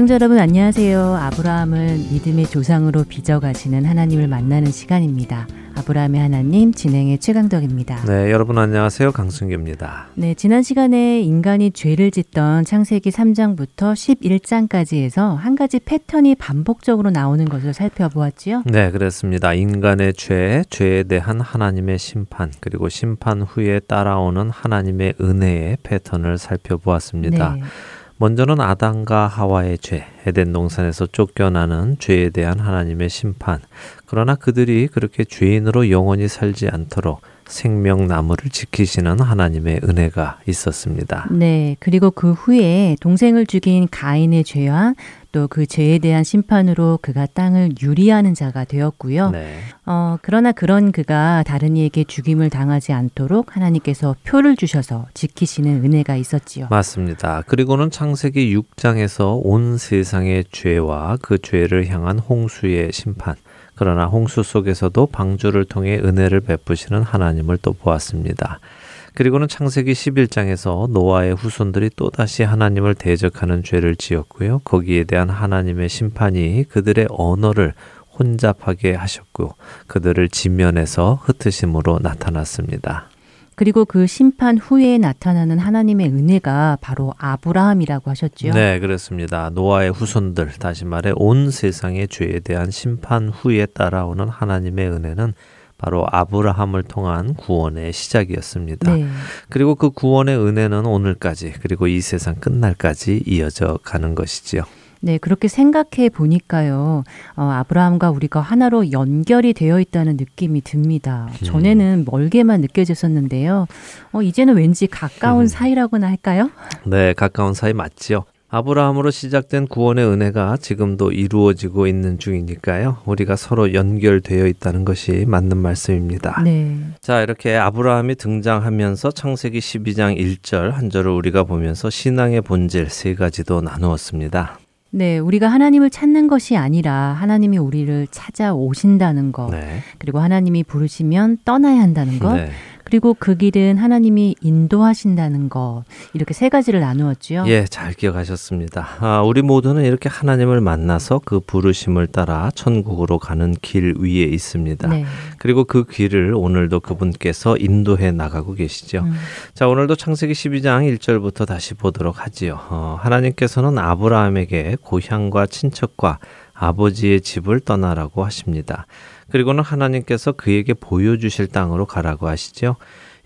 애청자 여러분 안녕하세요. 아브라함을 믿음의 조상으로 빚어가시는 하나님을 만나는 시간입니다. 아브라함의 하나님 진행의 최강덕입니다. 네, 여러분 안녕하세요. 강승규입니다. 네, 지난 시간에 인간이 죄를 짓던 창세기 3장부터 11장까지에서 한 가지 패턴이 반복적으로 나오는 것을 살펴보았지요. 네, 그렇습니다. 인간의 죄, 죄에 대한 하나님의 심판, 그리고 심판 후에 따라오는 하나님의 은혜의 패턴을 살펴보았습니다. 네. 먼저는 아담과 하와의 죄, 에덴 동산에서 쫓겨나는 죄에 대한 하나님의 심판. 그러나 그들이 그렇게 죄인으로 영원히 살지 않도록 생명나무를 지키시는 하나님의 은혜가 있었습니다. 네. 그리고 그 후에 동생을 죽인 가인의 죄와 또 그 죄에 대한 심판으로 그가 땅을 유리하는 자가 되었고요. 네. 어, 그러나 그런 그가 다른 이에게 죽임을 당하지 않도록 하나님께서 표를 주셔서 지키시는 은혜가 있었지요. 맞습니다. 그리고는 창세기 6장에서 온 세상의 죄와 그 죄를 향한 홍수의 심판 그러나 홍수 속에서도 방주를 통해 은혜를 베푸시는 하나님을 또 보았습니다. 그리고는 창세기 11장에서 노아의 후손들이 또다시 하나님을 대적하는 죄를 지었고요. 거기에 대한 하나님의 심판이 그들의 언어를 혼잡하게 하셨고 그들을 지면에서 흩으심으로 나타났습니다. 그리고 그 심판 후에 나타나는 하나님의 은혜가 바로 아브라함이라고 하셨지요. 네, 그렇습니다. 노아의 후손들, 다시 말해 온 세상의 죄에 대한 심판 후에 따라오는 하나님의 은혜는 바로 아브라함을 통한 구원의 시작이었습니다. 네. 그리고 그 구원의 은혜는 오늘까지 그리고 이 세상 끝날까지 이어져 가는 것이지요. 네, 그렇게 생각해 보니까요. 어, 아브라함과 우리가 하나로 연결이 되어 있다는 느낌이 듭니다. 음. 전에는 멀게만 느껴졌었는데요. 어, 이제는 왠지 가까운 음. 사이라고나 할까요? 네, 가까운 사이 맞지요. 아브라함으로 시작된 구원의 은혜가 지금도 이루어지고 있는 중이니까요. 우리가 서로 연결되어 있다는 것이 맞는 말씀입니다. 네. 자, 이렇게 아브라함이 등장하면서 창세기 12장 1절 한 절을 우리가 보면서 신앙의 본질 세 가지도 나누었습니다. 네, 우리가 하나님을 찾는 것이 아니라 하나님이 우리를 찾아오신다는 것, 네. 그리고 하나님이 부르시면 떠나야 한다는 것, 네. 그리고 그 길은 하나님이 인도하신다는 것 이렇게 세 가지를 나누었지요. 예, 잘 기억하셨습니다. 아, 우리 모두는 이렇게 하나님을 만나서 그 부르심을 따라 천국으로 가는 길 위에 있습니다. 네. 그리고 그 길을 오늘도 그분께서 인도해 나가고 계시죠. 음. 자, 오늘도 창세기 12장 1절부터 다시 보도록 하지요. 어, 하나님께서는 아브라함에게 고향과 친척과 아버지의 집을 떠나라고 하십니다. 그리고는 하나님께서 그에게 보여주실 땅으로 가라고 하시죠.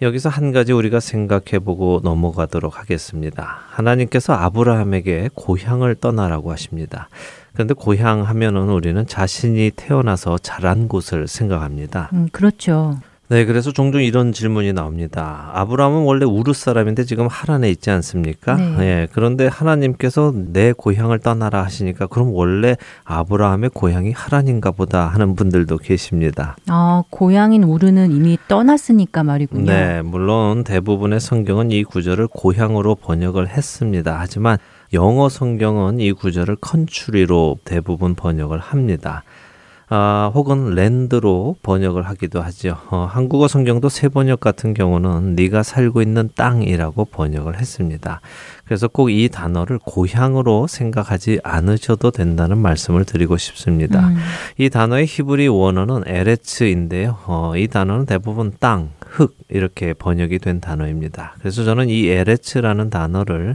여기서 한 가지 우리가 생각해 보고 넘어가도록 하겠습니다. 하나님께서 아브라함에게 고향을 떠나라고 하십니다. 그런데 고향 하면은 우리는 자신이 태어나서 자란 곳을 생각합니다. 음, 그렇죠. 네, 그래서 종종 이런 질문이 나옵니다. 아브라함은 원래 우르 사람인데 지금 하란에 있지 않습니까? 네. 예, 그런데 하나님께서 내 고향을 떠나라 하시니까 그럼 원래 아브라함의 고향이 하란인가 보다 하는 분들도 계십니다. 아, 고향인 우르는 이미 떠났으니까 말이군요. 네, 물론 대부분의 성경은 이 구절을 고향으로 번역을 했습니다. 하지만 영어 성경은 이 구절을 컨츄리로 대부분 번역을 합니다. 아, 혹은 랜드로 번역을 하기도 하죠. 어, 한국어 성경도 새 번역 같은 경우는 네가 살고 있는 땅이라고 번역을 했습니다. 그래서 꼭 이 단어를 고향으로 생각하지 않으셔도 된다는 말씀을 드리고 싶습니다. 음. 이 단어의 히브리 원어는 에레츠인데요. 어, 이 단어는 대부분 땅, 흙 이렇게 번역이 된 단어입니다. 그래서 저는 이 에레츠라는 단어를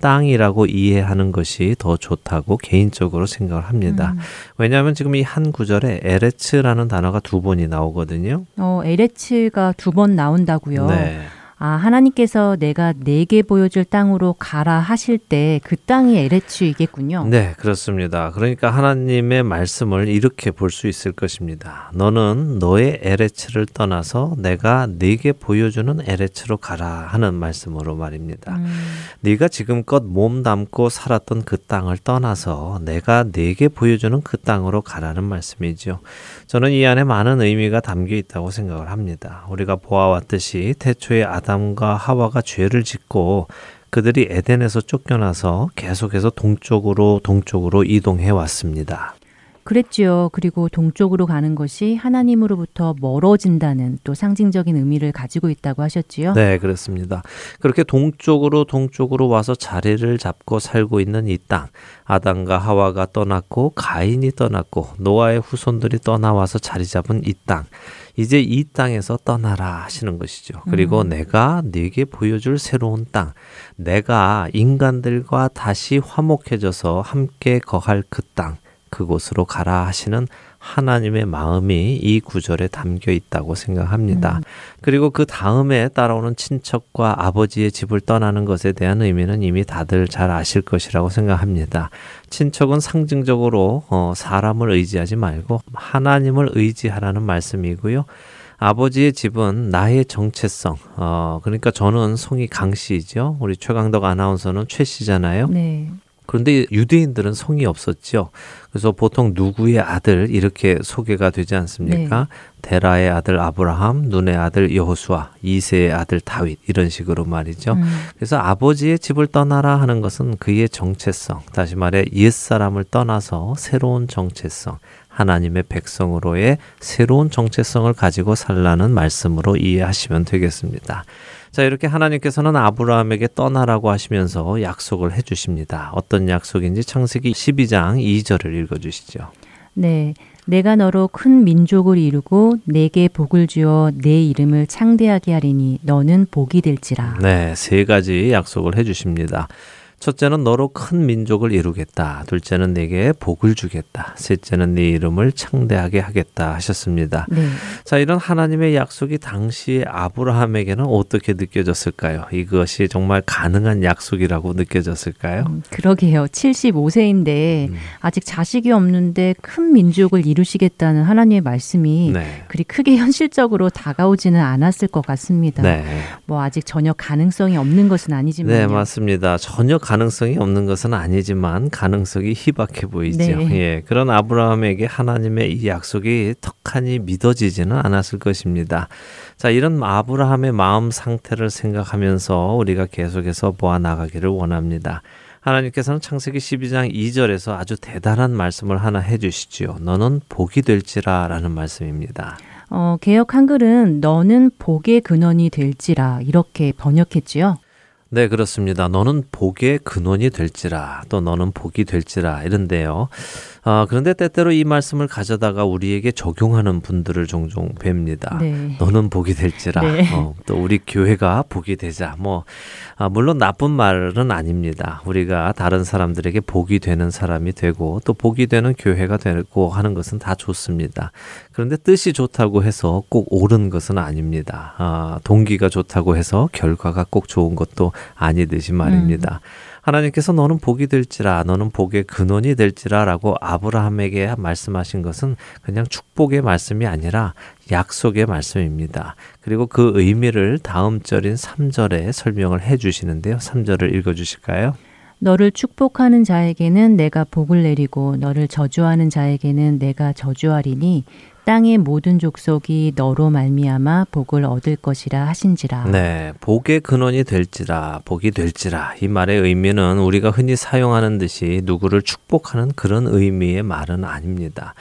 땅이라고 이해하는 것이 더 좋다고 개인적으로 생각을 합니다. 음. 왜냐하면 지금 이 한 구절에 에레츠라는 단어가 두 번이 나오거든요. 어, 에레츠가 두 번 나온다고요? 네. 아, 하나님께서 내가 내게 보여줄 땅으로 가라 하실 때 그 땅이 에레츠이겠군요. 네, 그렇습니다. 그러니까 하나님의 말씀을 이렇게 볼 수 있을 것입니다. 너는 너의 에레츠를 떠나서 내가 네게 보여주는 에레츠로 가라 하는 말씀으로 말입니다. 음. 네가 지금껏 몸 담고 살았던 그 땅을 떠나서 내가 네게 보여주는 그 땅으로 가라는 말씀이죠. 저는 이 안에 많은 의미가 담겨 있다고 생각을 합니다. 우리가 보아왔듯이 태초에 아담 과 하와가 죄를 짓고 그들이 에덴에서 쫓겨나서 계속해서 동쪽으로 동쪽으로 이동해 왔습니다. 그랬지요. 그리고 동쪽으로 가는 것이 하나님으로부터 멀어진다는 또 상징적인 의미를 가지고 있다고 하셨지요. 네, 그렇습니다. 그렇게 동쪽으로 동쪽으로 와서 자리를 잡고 살고 있는 이 땅, 아담과 하와가 떠났고 가인이 떠났고 노아의 후손들이 떠나와서 자리 잡은 이 땅. 이제 이 땅에서 떠나라 하시는 것이죠. 그리고 음. 내가 네게 보여줄 새로운 땅, 내가 인간들과 다시 화목해져서 함께 거할 그 땅, 그곳으로 가라 하시는 하나님의 마음이 이 구절에 담겨 있다고 생각합니다. 음. 그리고 그 다음에 따라오는 친척과 아버지의 집을 떠나는 것에 대한 의미는 이미 다들 잘 아실 것이라고 생각합니다. 친척은 상징적으로 어, 사람을 의지하지 말고 하나님을 의지하라는 말씀이고요. 아버지의 집은 나의 정체성. 어, 그러니까 저는 송이 강 씨죠. 우리 최강덕 아나운서는 최 씨잖아요. 네. 그런데 유대인들은 성이 없었죠. 그래서 보통 누구의 아들 이렇게 소개가 되지 않습니까? 네. 데라의 아들 아브라함, 눈의 아들 여호수아, 이세의 아들 다윗 이런 식으로 말이죠. 음. 그래서 아버지의 집을 떠나라 하는 것은 그의 정체성, 다시 말해 옛 사람을 떠나서 새로운 정체성, 하나님의 백성으로의 새로운 정체성을 가지고 살라는 말씀으로 이해하시면 되겠습니다. 자, 이렇게 하나님께서는 아브라함에게 떠나라고 하시면서 약속을 해 주십니다. 어떤 약속인지 창세기 12장 2절을 읽어 주시죠. 네. 내가 너로 큰 민족을 이루고 내게 복을 주어 내 이름을 창대하게 하리니 너는 복이 될지라. 네, 세 가지 약속을 해 주십니다. 첫째는 너로 큰 민족을 이루겠다. 둘째는 내게 복을 주겠다. 셋째는 네 이름을 창대하게 하겠다 하셨습니다. 네. 자, 이런 하나님의 약속이 당시 아브라함에게는 어떻게 느껴졌을까요? 이것이 정말 가능한 약속이라고 느껴졌을까요? 음, 그러게요. 75세인데 음. 아직 자식이 없는데 큰 민족을 이루시겠다는 하나님의 말씀이 네. 그리 크게 현실적으로 다가오지는 않았을 것 같습니다. 네. 뭐 아직 전혀 가능성이 없는 것은 아니지만 네, 맞습니다. 전혀 가능성이 없는 것은 아니지만 가능성이 희박해 보이죠. 네. 예. 그런 아브라함에게 하나님의 이 약속이 턱하니 믿어지지는 않았을 것입니다. 자, 이런 아브라함의 마음 상태를 생각하면서 우리가 계속해서 보아 나가기를 원합니다. 하나님께서는 창세기 12장 2절에서 아주 대단한 말씀을 하나 해 주시지요. 너는 복이 될지라 라는 말씀입니다. 어, 개혁 한글은 너는 복의 근원이 될지라 이렇게 번역했지요. 네, 그렇습니다. 너는 복의 근원이 될지라, 또 너는 복이 될지라, 이런데요. 아, 그런데 때때로 이 말씀을 가져다가 우리에게 적용하는 분들을 종종 뵙니다. 네. 너는 복이 될지라. 네. 어, 또 우리 교회가 복이 되자. 뭐 아, 물론 나쁜 말은 아닙니다. 우리가 다른 사람들에게 복이 되는 사람이 되고 또 복이 되는 교회가 되고 하는 것은 다 좋습니다. 그런데 뜻이 좋다고 해서 꼭 옳은 것은 아닙니다. 아, 동기가 좋다고 해서 결과가 꼭 좋은 것도 아니듯이 말입니다. 음. 하나님께서 너는 복이 될지라 너는 복의 근원이 될지라라고 아브라함에게 말씀하신 것은 그냥 축복의 말씀이 아니라 약속의 말씀입니다. 그리고 그 의미를 다음 절인 3절에 설명을 해 주시는데요. 3절을 읽어 주실까요? 너를 축복하는 자에게는 내가 복을 내리고 너를 저주하는 자에게는 내가 저주하리니 땅의 모든 족속이 너로 말미암아 복을 얻을 것이라 하신지라. 네, 복의 근원이 될지라, 복이 될지라. 이 말의 의미는 우리가 흔히 사용하는 듯이 누구를 축복하는 그런 의미의 말은 아닙니다.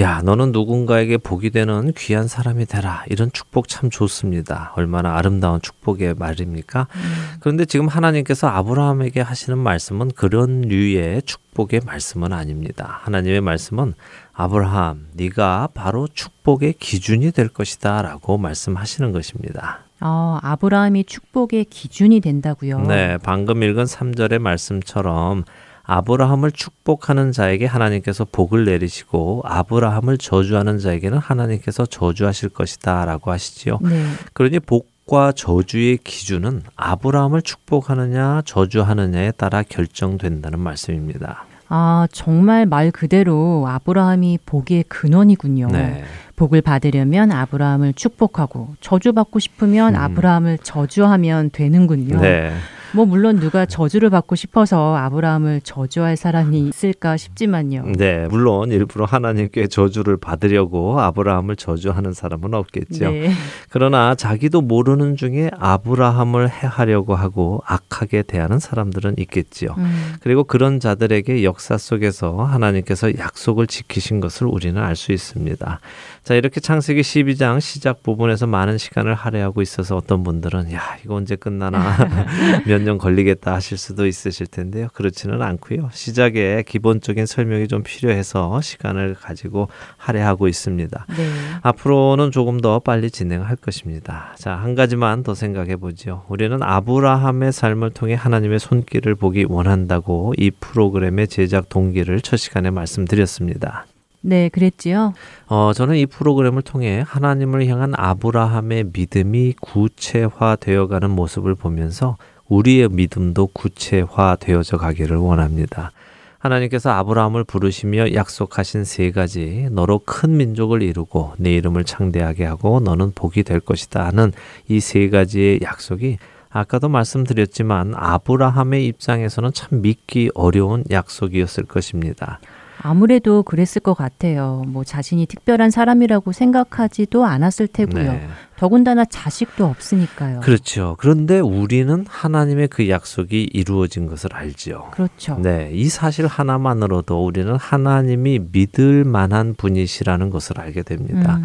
야, 너는 누군가에게 복이 되는 귀한 사람이 되라. 이런 축복 참 좋습니다. 얼마나 아름다운 축복의 말입니까? 음. 그런데 지금 하나님께서 아브라함에게 하시는 말씀은 그런 류의 축복의 말씀은 아닙니다. 하나님의 말씀은 아브라함, 네가 바로 축복의 기준이 될 것이다라고 말씀하시는 것입니다. 어, 아브라함이 축복의 기준이 된다고요. 네, 방금 읽은 3절의 말씀처럼 아브라함을 축복하는 자에게 하나님께서 복을 내리시고 아브라함을 저주하는 자에게는 하나님께서 저주하실 것이다라고 하시지요. 네. 그러니 복 축복과 저주의 기준은 아브라함을 축복하느냐 저주하느냐에 따라 결정된다는 말씀입니다. 아, 정말 말 그대로 아브라함이 복의 근원이군요. 네. 복을 받으려면 아브라함을 축복하고 저주받고 싶으면 음. 아브라함을 저주하면 되는군요. 네. 뭐 물론 누가 저주를 받고 싶어서 아브라함을 저주할 사람이 있을까 싶지만요. 네, 물론 일부러 하나님께 저주를 받으려고 아브라함을 저주하는 사람은 없겠죠. 네. 그러나 자기도 모르는 중에 아브라함을 해하려고 하고 악하게 대하는 사람들은 있겠지요. 음. 그리고 그런 자들에게 역사 속에서 하나님께서 약속을 지키신 것을 우리는 알 수 있습니다. 자, 이렇게 창세기 12장 시작 부분에서 많은 시간을 할애하고 있어서 어떤 분들은 야, 이거 언제 끝나나 몇 년 걸리겠다 하실 수도 있으실 텐데요. 그렇지는 않고요. 시작에 기본적인 설명이 좀 필요해서 시간을 가지고 할애하고 있습니다. 네. 앞으로는 조금 더 빨리 진행할 것입니다. 자, 한 가지만 더 생각해 보죠. 우리는 아브라함의 삶을 통해 하나님의 손길을 보기 원한다고 이 프로그램의 제작 동기를 첫 시간에 말씀드렸습니다. 네, 그랬지요. 어, 저는 이 프로그램을 통해 하나님을 향한 아브라함의 믿음이 구체화되어가는 모습을 보면서 우리의 믿음도 구체화되어져 가기를 원합니다. 하나님께서 아브라함을 부르시며 약속하신 세 가지 너로 큰 민족을 이루고 내 이름을 창대하게 하고 너는 복이 될 것이다 하는 이 세 가지의 약속이 아까도 말씀드렸지만 아브라함의 입장에서는 참 믿기 어려운 약속이었을 것입니다. 아무래도 그랬을 것 같아요. 뭐 자신이 특별한 사람이라고 생각하지도 않았을 테고요. 네. 더군다나 자식도 없으니까요. 그렇죠. 그런데 우리는 하나님의 그 약속이 이루어진 것을 알지요. 그렇죠. 네. 이 사실 하나만으로도 우리는 하나님이 믿을 만한 분이시라는 것을 알게 됩니다. 음.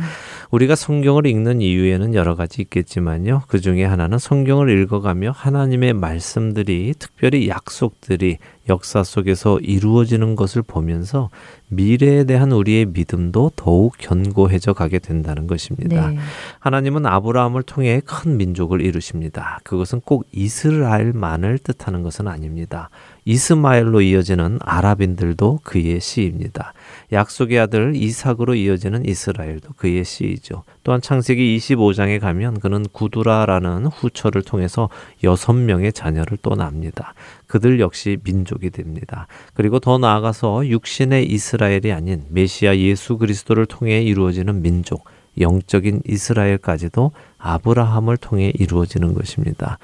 우리가 성경을 읽는 이유에는 여러 가지 있겠지만요. 그 중에 하나는 성경을 읽어가며 하나님의 말씀들이 특별히 약속들이 역사 속에서 이루어지는 것을 보면서 미래에 대한 우리의 믿음도 더욱 견고해져 가게 된다는 것입니다. 네. 하나님은 아브라함을 통해 큰 민족을 이루십니다. 그것은 꼭 이스라엘만을 뜻하는 것은 아닙니다. 이스마엘로 이어지는 아랍인들도 그의 씨입니다. 약속의 아들 이삭으로 이어지는 이스라엘도 그의 씨이죠. 또한 창세기 25장에 가면 그는 구두라라는 후처를 통해서 여섯 명의 자녀를 또 납니다. 그들 역시 민족이 됩니다. 그리고 더 나아가서 육신의 이스라엘이 아닌 메시아 예수 그리스도를 통해 이루어지는 민족, 영적인 이스라엘까지도 아브라함을 통해 이루어지는 것입니다.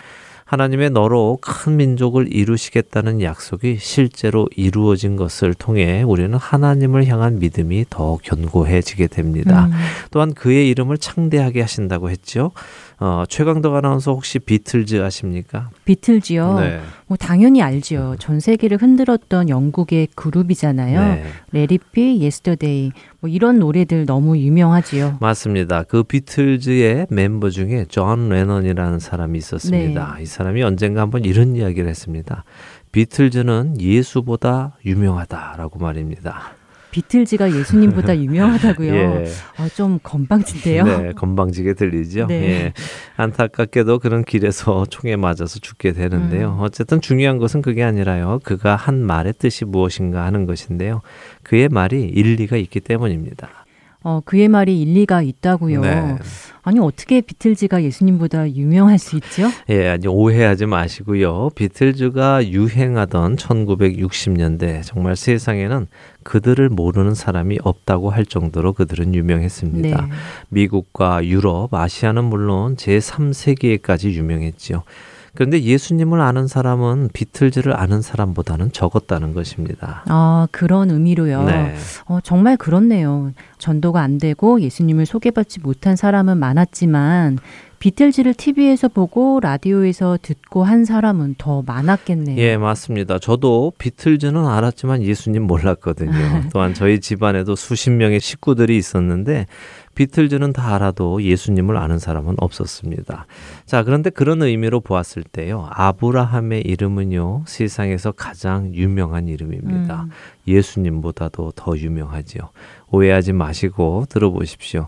하나님의 너로 큰 민족을 이루시겠다는 약속이 실제로 이루어진 것을 통해 우리는 하나님을 향한 믿음이 더 견고해지게 됩니다. 음. 또한 그의 이름을 창대하게 하신다고 했죠. 어, 최강덕 아나운서 혹시 비틀즈 아십니까? 비틀즈요? 네. 뭐 당연히 알죠. 전 세계를 흔들었던 영국의 그룹이잖아요. 네. Let It Be, Yesterday 뭐 이런 노래들 너무 유명하지요. 맞습니다. 그 비틀즈의 멤버 중에 존 레넌이라는 사람이 있었습니다. 네. 이 사람이 언젠가 한번 이런 이야기를 했습니다. 비틀즈는 예수보다 유명하다라고 말입니다. 비틀즈가 예수님보다 유명하다고요. 예. 아, 좀 건방진데요. 네, 건방지게 들리죠. 네. 예. 안타깝게도 그런 길에서 총에 맞아서 죽게 되는데요. 음. 어쨌든 중요한 것은 그게 아니라요. 그가 한 말의 뜻이 무엇인가 하는 것인데요. 그의 말이 일리가 있기 때문입니다. 어, 그의 말이 일리가 있다고요. 네. 아니 어떻게 비틀즈가 예수님보다 유명할 수 있죠? 예, 아니 오해하지 마시고요. 비틀즈가 유행하던 1960년대 정말 세상에는 그들을 모르는 사람이 없다고 할 정도로 그들은 유명했습니다. 네. 미국과 유럽, 아시아는 물론 제3세계에까지 유명했지요. 그런데 예수님을 아는 사람은 비틀즈를 아는 사람보다는 적었다는 것입니다. 아, 그런 의미로요. 네. 어, 정말 그렇네요. 전도가 안 되고 예수님을 소개받지 못한 사람은 많았지만 비틀즈를 TV에서 보고 라디오에서 듣고 한 사람은 더 많았겠네요. 예, 맞습니다. 저도 비틀즈는 알았지만 예수님 몰랐거든요. 또한 저희 집안에도 수십 명의 식구들이 있었는데 비틀즈는 다 알아도 예수님을 아는 사람은 없었습니다. 자, 그런데 그런 의미로 보았을 때요. 아브라함의 이름은요. 세상에서 가장 유명한 이름입니다. 음. 예수님보다도 더 유명하지요. 오해하지 마시고 들어보십시오.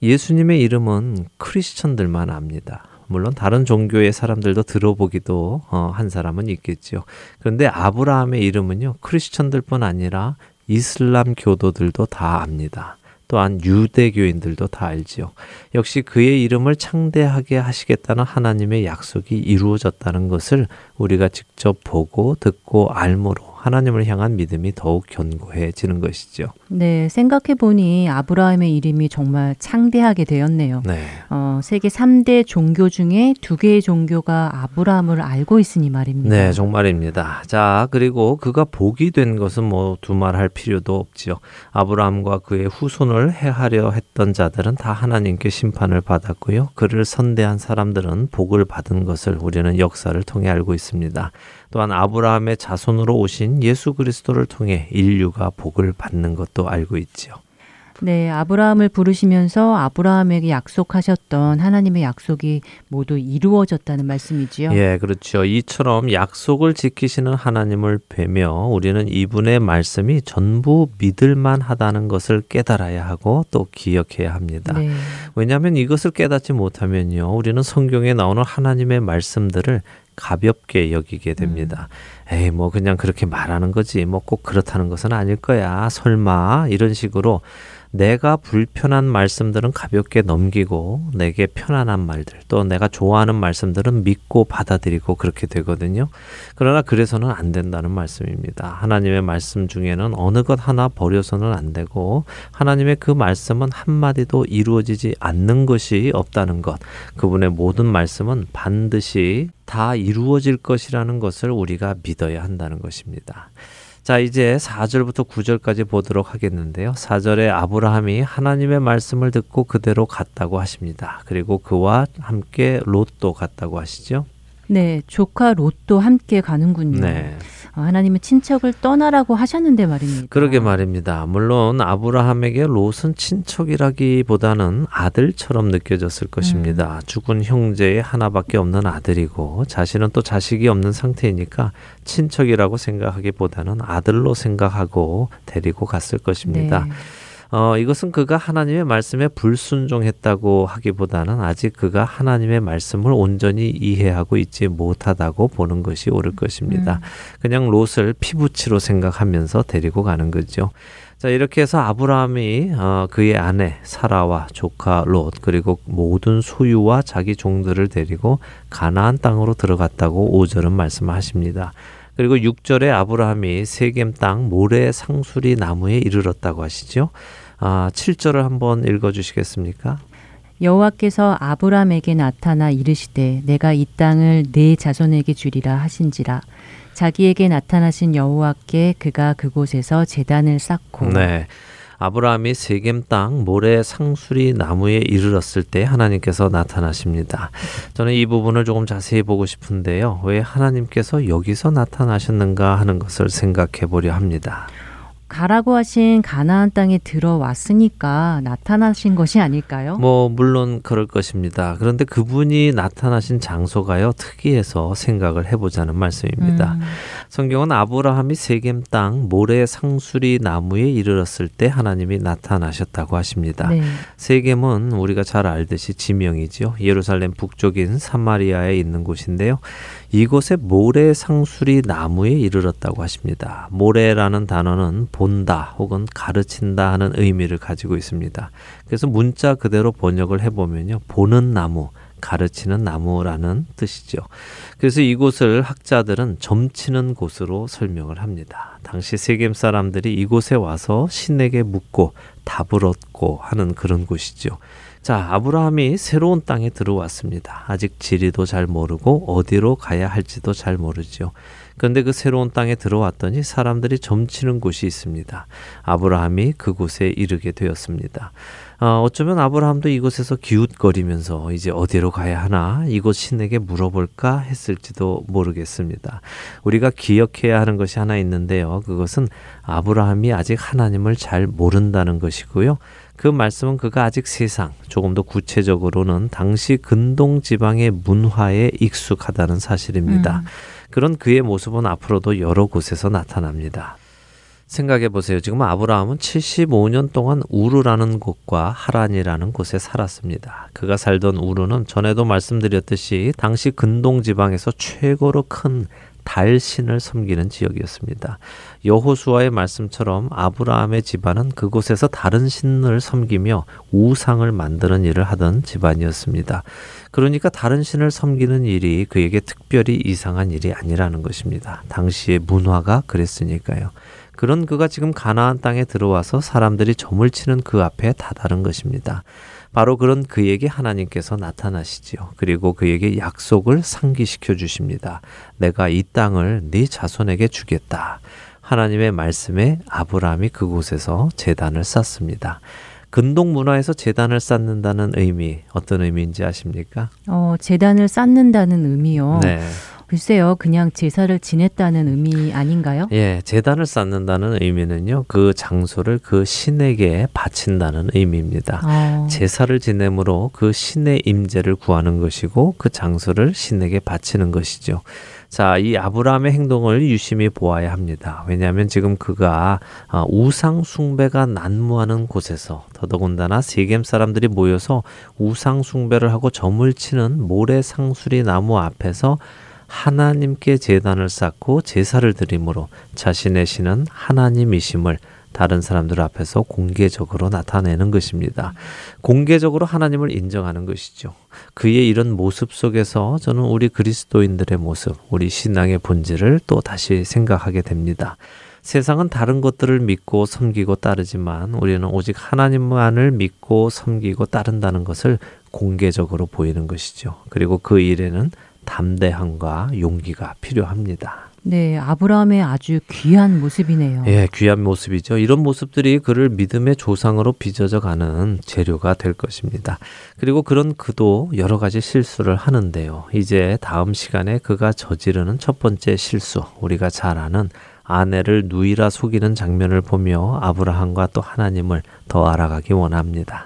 예수님의 이름은 크리스천들만 압니다. 물론 다른 종교의 사람들도 들어보기도 어, 한 사람은 있겠죠. 그런데 아브라함의 이름은요, 크리스천들뿐 아니라 이슬람 교도들도 다 압니다. 또한 유대교인들도 다 알지요. 역시 그의 이름을 창대하게 하시겠다는 하나님의 약속이 이루어졌다는 것을 우리가 직접 보고 듣고 알므로 하나님을 향한 믿음이 더욱 견고해지는 것이죠. 네, 생각해 보니 아브라함의 이름이 정말 창대하게 되었네요. 네. 어, 세계 3대 종교 중에 두 개의 종교가 아브라함을 알고 있으니 말입니다. 네, 정말입니다. 자, 그리고 그가 복이 된 것은 뭐 두말할 필요도 없지요. 아브라함과 그의 후손을 해하려 했던 자들은 다 하나님께 심판을 받았고요. 그를 선대한 사람들은 복을 받은 것을 우리는 역사를 통해 알고 있습니다. 또한 아브라함의 자손으로 오신 예수 그리스도를 통해 인류가 복을 받는 것도 알고 있지요. 네, 아브라함을 부르시면서 아브라함에게 약속하셨던 하나님의 약속이 모두 이루어졌다는 말씀이지요. 예, 그렇죠. 이처럼 약속을 지키시는 하나님을 뵈며 우리는 이분의 말씀이 전부 믿을만 하다는 것을 깨달아야 하고 또 기억해야 합니다. 네. 왜냐하면 이것을 깨닫지 못하면요. 우리는 성경에 나오는 하나님의 말씀들을 가볍게 여기게 됩니다. 음. 에이, 뭐 그냥 그렇게 말하는 거지. 뭐 꼭 그렇다는 것은 아닐 거야. 설마 이런 식으로 내가 불편한 말씀들은 가볍게 넘기고 내게 편안한 말들 또 내가 좋아하는 말씀들은 믿고 받아들이고 그렇게 되거든요. 그러나 그래서는 안 된다는 말씀입니다. 하나님의 말씀 중에는 어느 것 하나 버려서는 안 되고 하나님의 그 말씀은 한마디도 이루어지지 않는 것이 없다는 것. 그분의 모든 말씀은 반드시 다 이루어질 것이라는 것을 우리가 믿어야 한다는 것입니다. 자, 이제 4절부터 9절까지 보도록 하겠는데요. 4절에 아브라함이 하나님의 말씀을 듣고 그대로 갔다고 하십니다. 그리고 그와 함께 롯도 갔다고 하시죠. 네, 조카 롯도 함께 가는군요. 네. 어, 하나님은 친척을 떠나라고 하셨는데 말입니다. 그러게 말입니다. 물론 아브라함에게 롯은 친척이라기보다는 아들처럼 느껴졌을 것입니다. 음. 죽은 형제의 하나밖에 없는 아들이고 자신은 또 자식이 없는 상태이니까 친척이라고 생각하기보다는 아들로 생각하고 데리고 갔을 것입니다. 네. 어, 이것은 그가 하나님의 말씀에 불순종했다고 하기보다는 아직 그가 하나님의 말씀을 온전히 이해하고 있지 못하다고 보는 것이 옳을 것입니다. 음. 그냥 롯을 피부치로 생각하면서 데리고 가는 거죠. 자, 이렇게 해서 아브라함이 어, 그의 아내 사라와 조카 롯 그리고 모든 소유와 자기 종들을 데리고 가나안 땅으로 들어갔다고 5절은 말씀하십니다. 그리고 6절에 아브라함이 세겜 땅 모래 상수리 나무에 이르렀다고 하시죠. 아, 7절을 한번 읽어 주시겠습니까? 여호와께서 아브람에게 나타나 이르시되 내가 이 땅을 네 자손에게 주리라 하신지라 자기에게 나타나신 여호와께 그가 그곳에서 제단을 쌓고 네. 아브라함이 세겜 땅 모래 상수리 나무에 이르렀을 때 하나님께서 나타나십니다. 저는 이 부분을 조금 자세히 보고 싶은데요. 왜 하나님께서 여기서 나타나셨는가 하는 것을 생각해 보려 합니다. 가라고 하신 가나안 땅에 들어왔으니까 나타나신 것이 아닐까요? 뭐 물론 그럴 것입니다. 그런데 그분이 나타나신 장소가요 특이해서 생각을 해보자는 말씀입니다. 음. 성경은 아브라함이 세겜 땅 모래 상수리 나무에 이르렀을 때 하나님이 나타나셨다고 하십니다. 네. 세겜은 우리가 잘 알듯이 지명이죠. 예루살렘 북쪽인 사마리아에 있는 곳인데요. 이곳에 모래 상수리 나무에 이르렀다고 하십니다. 모래라는 단어는 본다 혹은 가르친다 하는 의미를 가지고 있습니다. 그래서 문자 그대로 번역을 해보면요. 보는 나무, 가르치는 나무라는 뜻이죠. 그래서 이곳을 학자들은 점치는 곳으로 설명을 합니다. 당시 세겜 사람들이 이곳에 와서 신에게 묻고 답을 얻고 하는 그런 곳이죠. 자, 아브라함이 새로운 땅에 들어왔습니다. 아직 지리도 잘 모르고 어디로 가야 할지도 잘 모르죠. 그런데 그 새로운 땅에 들어왔더니 사람들이 점치는 곳이 있습니다. 아브라함이 그곳에 이르게 되었습니다. 어, 어쩌면 아브라함도 이곳에서 기웃거리면서 이제 어디로 가야 하나 이곳 신에게 물어볼까 했을지도 모르겠습니다. 우리가 기억해야 하는 것이 하나 있는데요. 그것은 아브라함이 아직 하나님을 잘 모른다는 것이고요. 그 말씀은 그가 아직 세상, 조금 더 구체적으로는 당시 근동 지방의 문화에 익숙하다는 사실입니다. 음. 그런 그의 모습은 앞으로도 여러 곳에서 나타납니다. 생각해 보세요. 지금 아브라함은 75년 동안 우르라는 곳과 하란이라는 곳에 살았습니다. 그가 살던 우르는 전에도 말씀드렸듯이 당시 근동 지방에서 최고로 큰 달 신을 섬기는 지역이었습니다. 여호수아의 말씀처럼 아브라함의 집안은 그곳에서 다른 신을 섬기며 우상을 만드는 일을 하던 집안이었습니다. 그러니까 다른 신을 섬기는 일이 그에게 특별히 이상한 일이 아니라는 것입니다. 당시의 문화가 그랬으니까요. 그런 그가 지금 가나안 땅에 들어와서 사람들이 점을 치는 그 앞에 다다른 것입니다. 바로 그런 그에게 하나님께서 나타나시지요. 그리고 그에게 약속을 상기시켜 주십니다. 내가 이 땅을 네 자손에게 주겠다. 하나님의 말씀에 아브라함이 그곳에서 재단을 쌓습니다. 근동 문화에서 재단을 쌓는다는 의미 어떤 의미인지 아십니까? 어, 재단을 쌓는다는 의미요. 네. 글쎄요, 그냥 제사를 지냈다는 의미 아닌가요? 예, 제단을 쌓는다는 의미는요, 그 장소를 그 신에게 바친다는 의미입니다. 어. 제사를 지내므로 그 신의 임재를 구하는 것이고, 그 장소를 신에게 바치는 것이죠. 자, 이 아브라함의 행동을 유심히 보아야 합니다. 왜냐하면 지금 그가 어, 우상 숭배가 난무하는 곳에서 더더군다나 세겜 사람들이 모여서 우상 숭배를 하고 점을 치는 모래 상수리 나무 앞에서 하나님께 제단을 쌓고 제사를 드림으로 자신의 신은 하나님이심을 다른 사람들 앞에서 공개적으로 나타내는 것입니다. 공개적으로 하나님을 인정하는 것이죠. 그의 이런 모습 속에서 저는 우리 그리스도인들의 모습, 우리 신앙의 본질을 또 다시 생각하게 됩니다. 세상은 다른 것들을 믿고 섬기고 따르지만 우리는 오직 하나님만을 믿고 섬기고 따른다는 것을 공개적으로 보이는 것이죠. 그리고 그 일에는 담대함과 용기가 필요합니다. 네, 아브라함의 아주 귀한 모습이네요. 예, 귀한 모습이죠. 이런 모습들이 그를 믿음의 조상으로 빚어져 가는 재료가 될 것입니다. 그리고 그런 그도 여러 가지 실수를 하는데요. 이제 다음 시간에 그가 저지르는 첫 번째 실수, 우리가 잘 아는 아내를 누이라 속이는 장면을 보며 아브라함과 또 하나님을 더 알아가기 원합니다.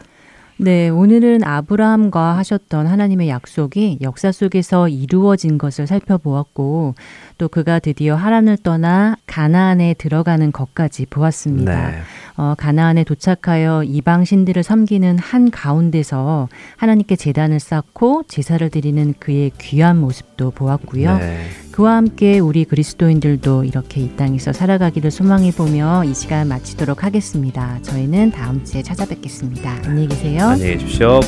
네, 오늘은 아브라함과 하셨던 하나님의 약속이 역사 속에서 이루어진 것을 살펴보았고 또 그가 드디어 하란을 떠나 가나안에 들어가는 것까지 보았습니다. 네. 어, 가나안에 도착하여 이방 신들을 섬기는 한 가운데서 하나님께 제단을 쌓고 제사를 드리는 그의 귀한 모습도 보았고요. 네. 그와 함께 우리 그리스도인들도 이렇게 이 땅에서 살아가기를 소망해 보며 이 시간 마치도록 하겠습니다. 저희는 다음 주에 찾아뵙겠습니다. 안녕히 계세요. 안녕히 계십시오.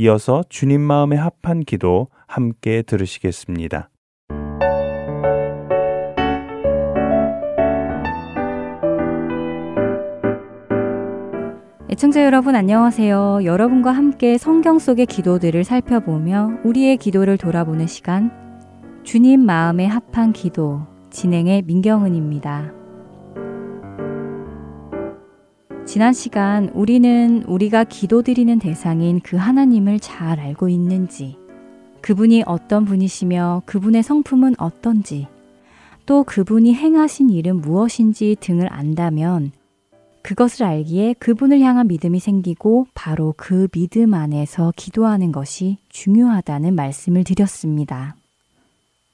이어서 주님 마음에 합한 기도 함께 들으시겠습니다. 애청자 여러분 안녕하세요. 여러분과 함께 성경 속의 기도들을 살펴보며 우리의 기도를 돌아보는 시간 주님 마음에 합한 기도 진행의 민경은입니다. 지난 시간 우리는 우리가 기도드리는 대상인 그 하나님을 잘 알고 있는지, 그분이 어떤 분이시며 그분의 성품은 어떤지, 또 그분이 행하신 일은 무엇인지 등을 안다면 그것을 알기에 그분을 향한 믿음이 생기고 바로 그 믿음 안에서 기도하는 것이 중요하다는 말씀을 드렸습니다.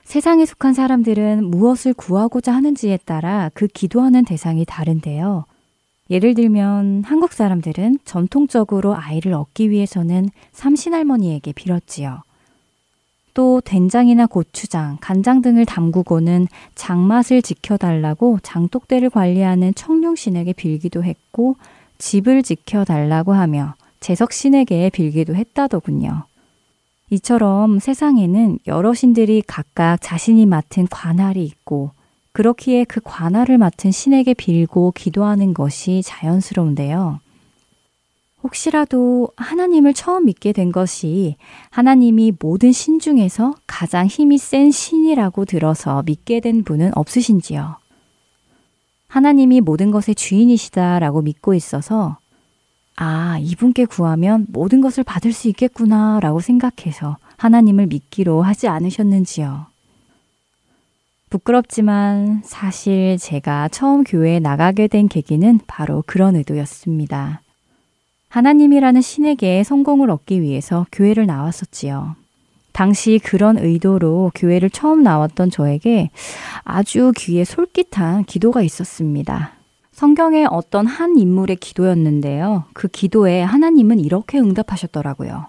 세상에 속한 사람들은 무엇을 구하고자 하는지에 따라 그 기도하는 대상이 다른데요. 예를 들면 한국 사람들은 전통적으로 아이를 얻기 위해서는 삼신할머니에게 빌었지요. 또 된장이나 고추장, 간장 등을 담그고는 장맛을 지켜달라고 장독대를 관리하는 청룡신에게 빌기도 했고 집을 지켜달라고 하며 재석신에게 빌기도 했다더군요. 이처럼 세상에는 여러 신들이 각각 자신이 맡은 관할이 있고 그렇기에 그 관할을 맡은 신에게 빌고 기도하는 것이 자연스러운데요. 혹시라도 하나님을 처음 믿게 된 것이 하나님이 모든 신 중에서 가장 힘이 센 신이라고 들어서 믿게 된 분은 없으신지요? 하나님이 모든 것의 주인이시다라고 믿고 있어서 아, 이분께 구하면 모든 것을 받을 수 있겠구나 라고 생각해서 하나님을 믿기로 하지 않으셨는지요? 부끄럽지만 사실 제가 처음 교회에 나가게 된 계기는 바로 그런 의도였습니다. 하나님이라는 신에게 성공을 얻기 위해서 교회를 나왔었지요. 당시 그런 의도로 교회를 처음 나왔던 저에게 아주 귀에 솔깃한 기도가 있었습니다. 성경의 어떤 한 인물의 기도였는데요. 그 기도에 하나님은 이렇게 응답하셨더라고요.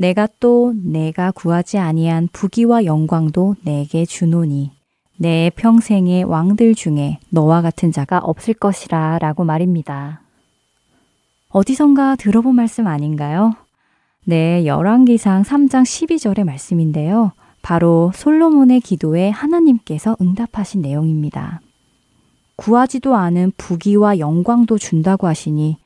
내가 또 내가 구하지 아니한 부귀와 영광도 내게 주노니 내 평생의 왕들 중에 너와 같은 자가 없을 것이라 라고 말입니다. 어디선가 들어본 말씀 아닌가요? 네, 열왕기상 3장 12절의 말씀인데요. 바로 솔로몬의 기도에 하나님께서 응답하신 내용입니다. 구하지도 않은 부귀와 영광도 준다고 하시니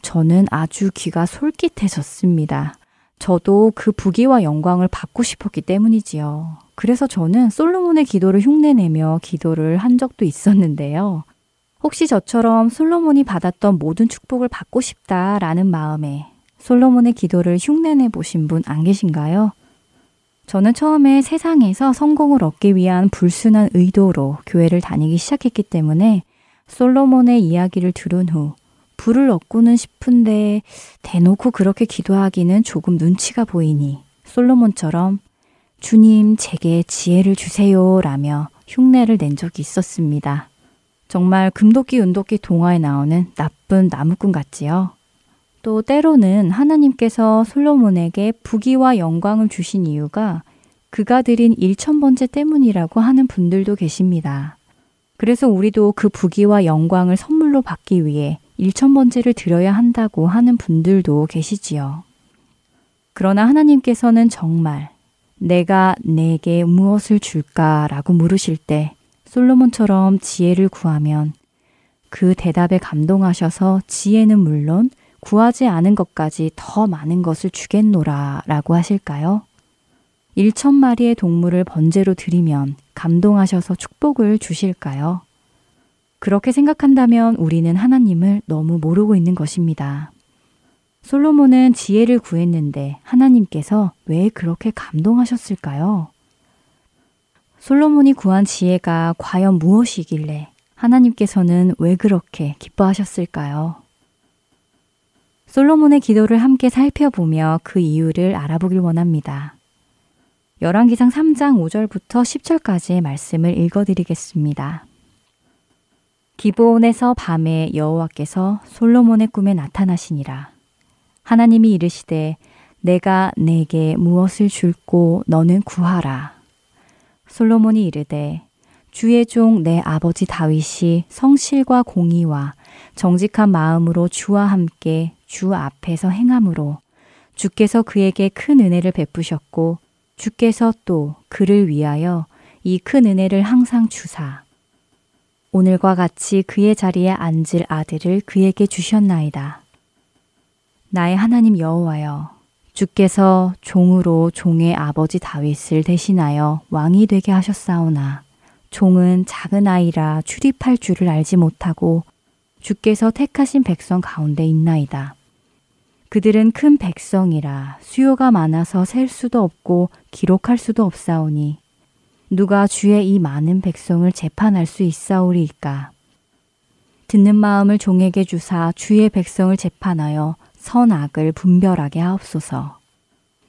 저는 아주 귀가 솔깃해졌습니다. 저도 그 부귀와 영광을 받고 싶었기 때문이지요. 그래서 저는 솔로몬의 기도를 흉내내며 기도를 한 적도 있었는데요. 혹시 저처럼 솔로몬이 받았던 모든 축복을 받고 싶다라는 마음에 솔로몬의 기도를 흉내내 보신 분 안 계신가요? 저는 처음에 세상에서 성공을 얻기 위한 불순한 의도로 교회를 다니기 시작했기 때문에 솔로몬의 이야기를 들은 후 불을 얻고는 싶은데 대놓고 그렇게 기도하기는 조금 눈치가 보이니 솔로몬처럼 주님 제게 지혜를 주세요 라며 흉내를 낸 적이 있었습니다. 정말 금도끼 은도끼 동화에 나오는 나쁜 나무꾼 같지요. 또 때로는 하나님께서 솔로몬에게 부귀와 영광을 주신 이유가 그가 드린 일천번째 때문이라고 하는 분들도 계십니다. 그래서 우리도 그 부귀와 영광을 선물로 받기 위해 일천번째를 드려야 한다고 하는 분들도 계시지요. 그러나 하나님께서는 정말 내가 내게 무엇을 줄까라고 물으실 때 솔로몬처럼 지혜를 구하면 그 대답에 감동하셔서 지혜는 물론 구하지 않은 것까지 더 많은 것을 주겠노라 라고 하실까요? 1천 마리의 동물을 번제로 드리면 감동하셔서 축복을 주실까요? 그렇게 생각한다면 우리는 하나님을 너무 모르고 있는 것입니다. 솔로몬은 지혜를 구했는데 하나님께서 왜 그렇게 감동하셨을까요? 솔로몬이 구한 지혜가 과연 무엇이길래 하나님께서는 왜 그렇게 기뻐하셨을까요? 솔로몬의 기도를 함께 살펴보며 그 이유를 알아보길 원합니다. 열왕기상 3장 5절부터 10절까지의 말씀을 읽어드리겠습니다. 기브온에서 밤에 여호와께서 솔로몬의 꿈에 나타나시니라. 하나님이 이르시되 내가 내게 무엇을 줄고 너는 구하라. 솔로몬이 이르되 주의 종 내 아버지 다윗이 성실과 공의와 정직한 마음으로 주와 함께 주 앞에서 행함으로 주께서 그에게 큰 은혜를 베푸셨고 주께서 또 그를 위하여 이 큰 은혜를 항상 주사 오늘과 같이 그의 자리에 앉을 아들을 그에게 주셨나이다. 나의 하나님 여호와여 주께서 종으로 종의 아버지 다윗을 대신하여 왕이 되게 하셨사오나 종은 작은 아이라 출입할 줄을 알지 못하고 주께서 택하신 백성 가운데 있나이다. 그들은 큰 백성이라 수요가 많아서 셀 수도 없고 기록할 수도 없사오니 누가 주의 이 많은 백성을 재판할 수 있사오리이까. 듣는 마음을 종에게 주사 주의 백성을 재판하여 선악을 분별하게 하옵소서.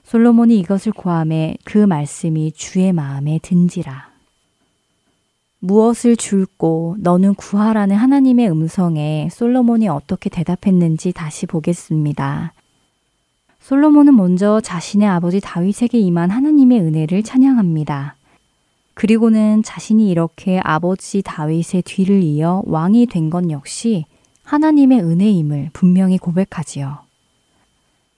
솔로몬이 이것을 구함에 그 말씀이 주의 마음에 든지라. 무엇을 줄고 너는 구하라는 하나님의 음성에 솔로몬이 어떻게 대답했는지 다시 보겠습니다. 솔로몬은 먼저 자신의 아버지 다윗에게 임한 하나님의 은혜를 찬양합니다. 그리고는 자신이 이렇게 아버지 다윗의 뒤를 이어 왕이 된 것 역시 하나님의 은혜임을 분명히 고백하지요.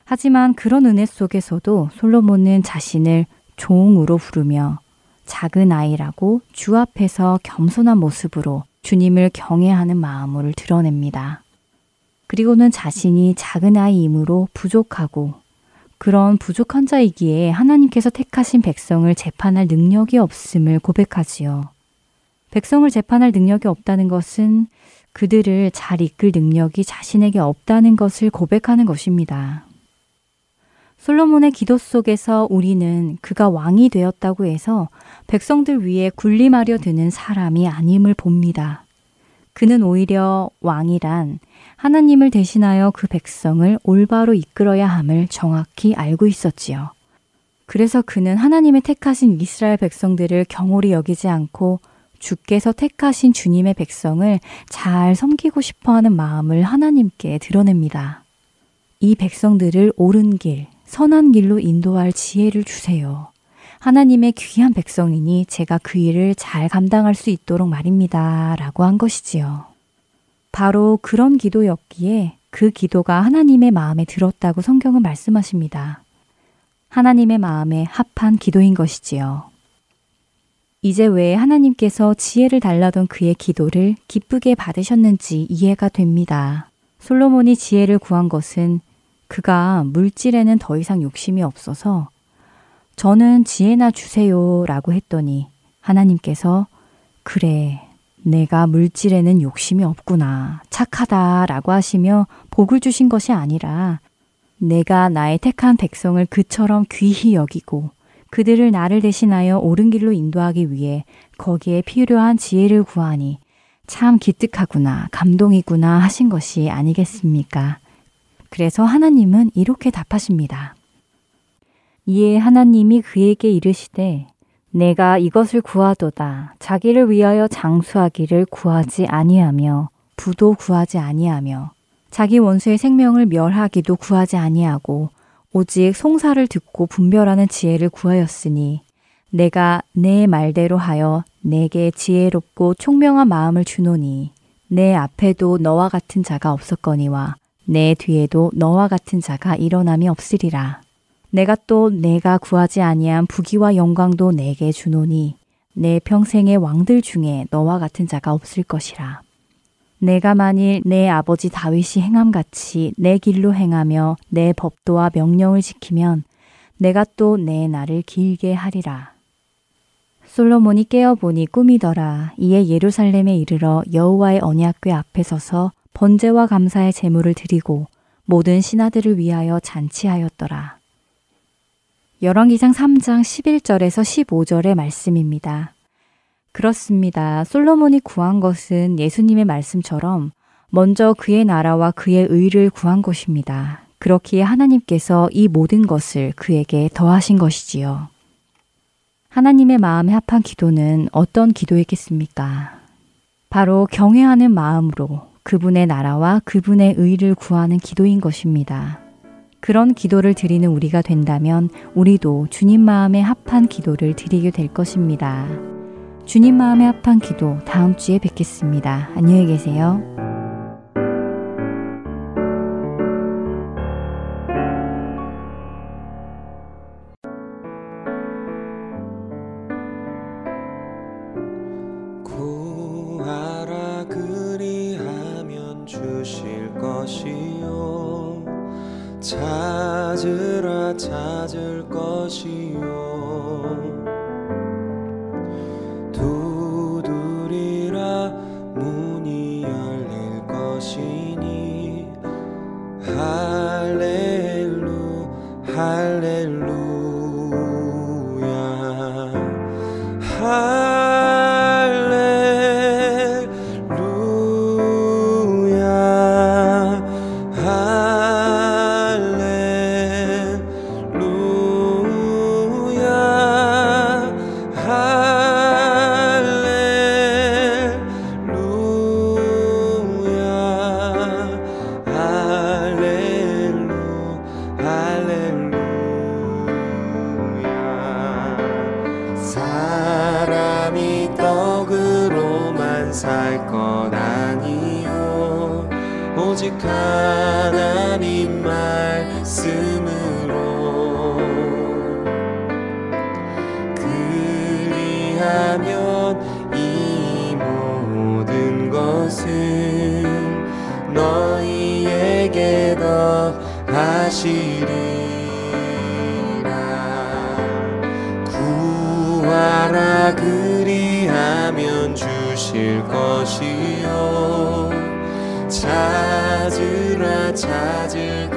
하지만 그런 은혜 속에서도 솔로몬은 자신을 종으로 부르며 작은 아이라고 주 앞에서 겸손한 모습으로 주님을 경외하는 마음을 드러냅니다. 그리고는 자신이 작은 아이이므로 부족하고 그런 부족한 자이기에 하나님께서 택하신 백성을 재판할 능력이 없음을 고백하지요. 백성을 재판할 능력이 없다는 것은 그들을 잘 이끌 능력이 자신에게 없다는 것을 고백하는 것입니다. 솔로몬의 기도 속에서 우리는 그가 왕이 되었다고 해서 백성들 위에 군림하려 드는 사람이 아님을 봅니다. 그는 오히려 왕이란 하나님을 대신하여 그 백성을 올바로 이끌어야 함을 정확히 알고 있었지요. 그래서 그는 하나님의 택하신 이스라엘 백성들을 경홀히 여기지 않고 주께서 택하신 주님의 백성을 잘 섬기고 싶어 하는 마음을 하나님께 드러냅니다. 이 백성들을 옳은 길, 선한 길로 인도할 지혜를 주세요. 하나님의 귀한 백성이니 제가 그 일을 잘 감당할 수 있도록 말입니다. 라고 한 것이지요. 바로 그런 기도였기에 그 기도가 하나님의 마음에 들었다고 성경은 말씀하십니다. 하나님의 마음에 합한 기도인 것이지요. 이제 왜 하나님께서 지혜를 달라던 그의 기도를 기쁘게 받으셨는지 이해가 됩니다. 솔로몬이 지혜를 구한 것은 그가 물질에는 더 이상 욕심이 없어서 저는 지혜나 주세요 라고 했더니 하나님께서 그래, 내가 물질에는 욕심이 없구나. 착하다 라고 하시며 복을 주신 것이 아니라 내가 나의 택한 백성을 그처럼 귀히 여기고 그들을 나를 대신하여 옳은 길로 인도하기 위해 거기에 필요한 지혜를 구하니 참 기특하구나, 감동이구나 하신 것이 아니겠습니까? 그래서 하나님은 이렇게 답하십니다. 이에 하나님이 그에게 이르시되 내가 이것을 구하도다 자기를 위하여 장수하기를 구하지 아니하며 부도 구하지 아니하며 자기 원수의 생명을 멸하기도 구하지 아니하고 오직 송사를 듣고 분별하는 지혜를 구하였으니 내가 내 말대로 하여 내게 지혜롭고 총명한 마음을 주노니 내 앞에도 너와 같은 자가 없었거니와 내 뒤에도 너와 같은 자가 일어남이 없으리라. 내가 또 내가 구하지 아니한 부귀와 영광도 내게 주노니 내 평생의 왕들 중에 너와 같은 자가 없을 것이라. 내가 만일 내 아버지 다윗이 행함 같이 내 길로 행하며 내 법도와 명령을 지키면 내가 또 내 날을 길게 하리라. 솔로몬이 깨어보니 꿈이더라. 이에 예루살렘에 이르러 여호와의 언약궤 앞에 서서 번제와 감사의 제물을 드리고 모든 신하들을 위하여 잔치하였더라. 열왕기상 3장 11절에서 15절의 말씀입니다. 그렇습니다. 솔로몬이 구한 것은 예수님의 말씀처럼 먼저 그의 나라와 그의 의를 구한 것입니다. 그렇기에 하나님께서 이 모든 것을 그에게 더하신 것이지요. 하나님의 마음에 합한 기도는 어떤 기도였겠습니까? 바로 경외하는 마음으로 그분의 나라와 그분의 의를 구하는 기도인 것입니다. 그런 기도를 드리는 우리가 된다면 우리도 주님 마음에 합한 기도를 드리게 될 것입니다. 주님 마음에 합한 기도 다음 주에 뵙겠습니다. 안녕히 계세요. 그리하면 이 모든 것을 너희에게 더 하시리라. 구하라 그리하면 주실 것이요. 찾으라 찾을 것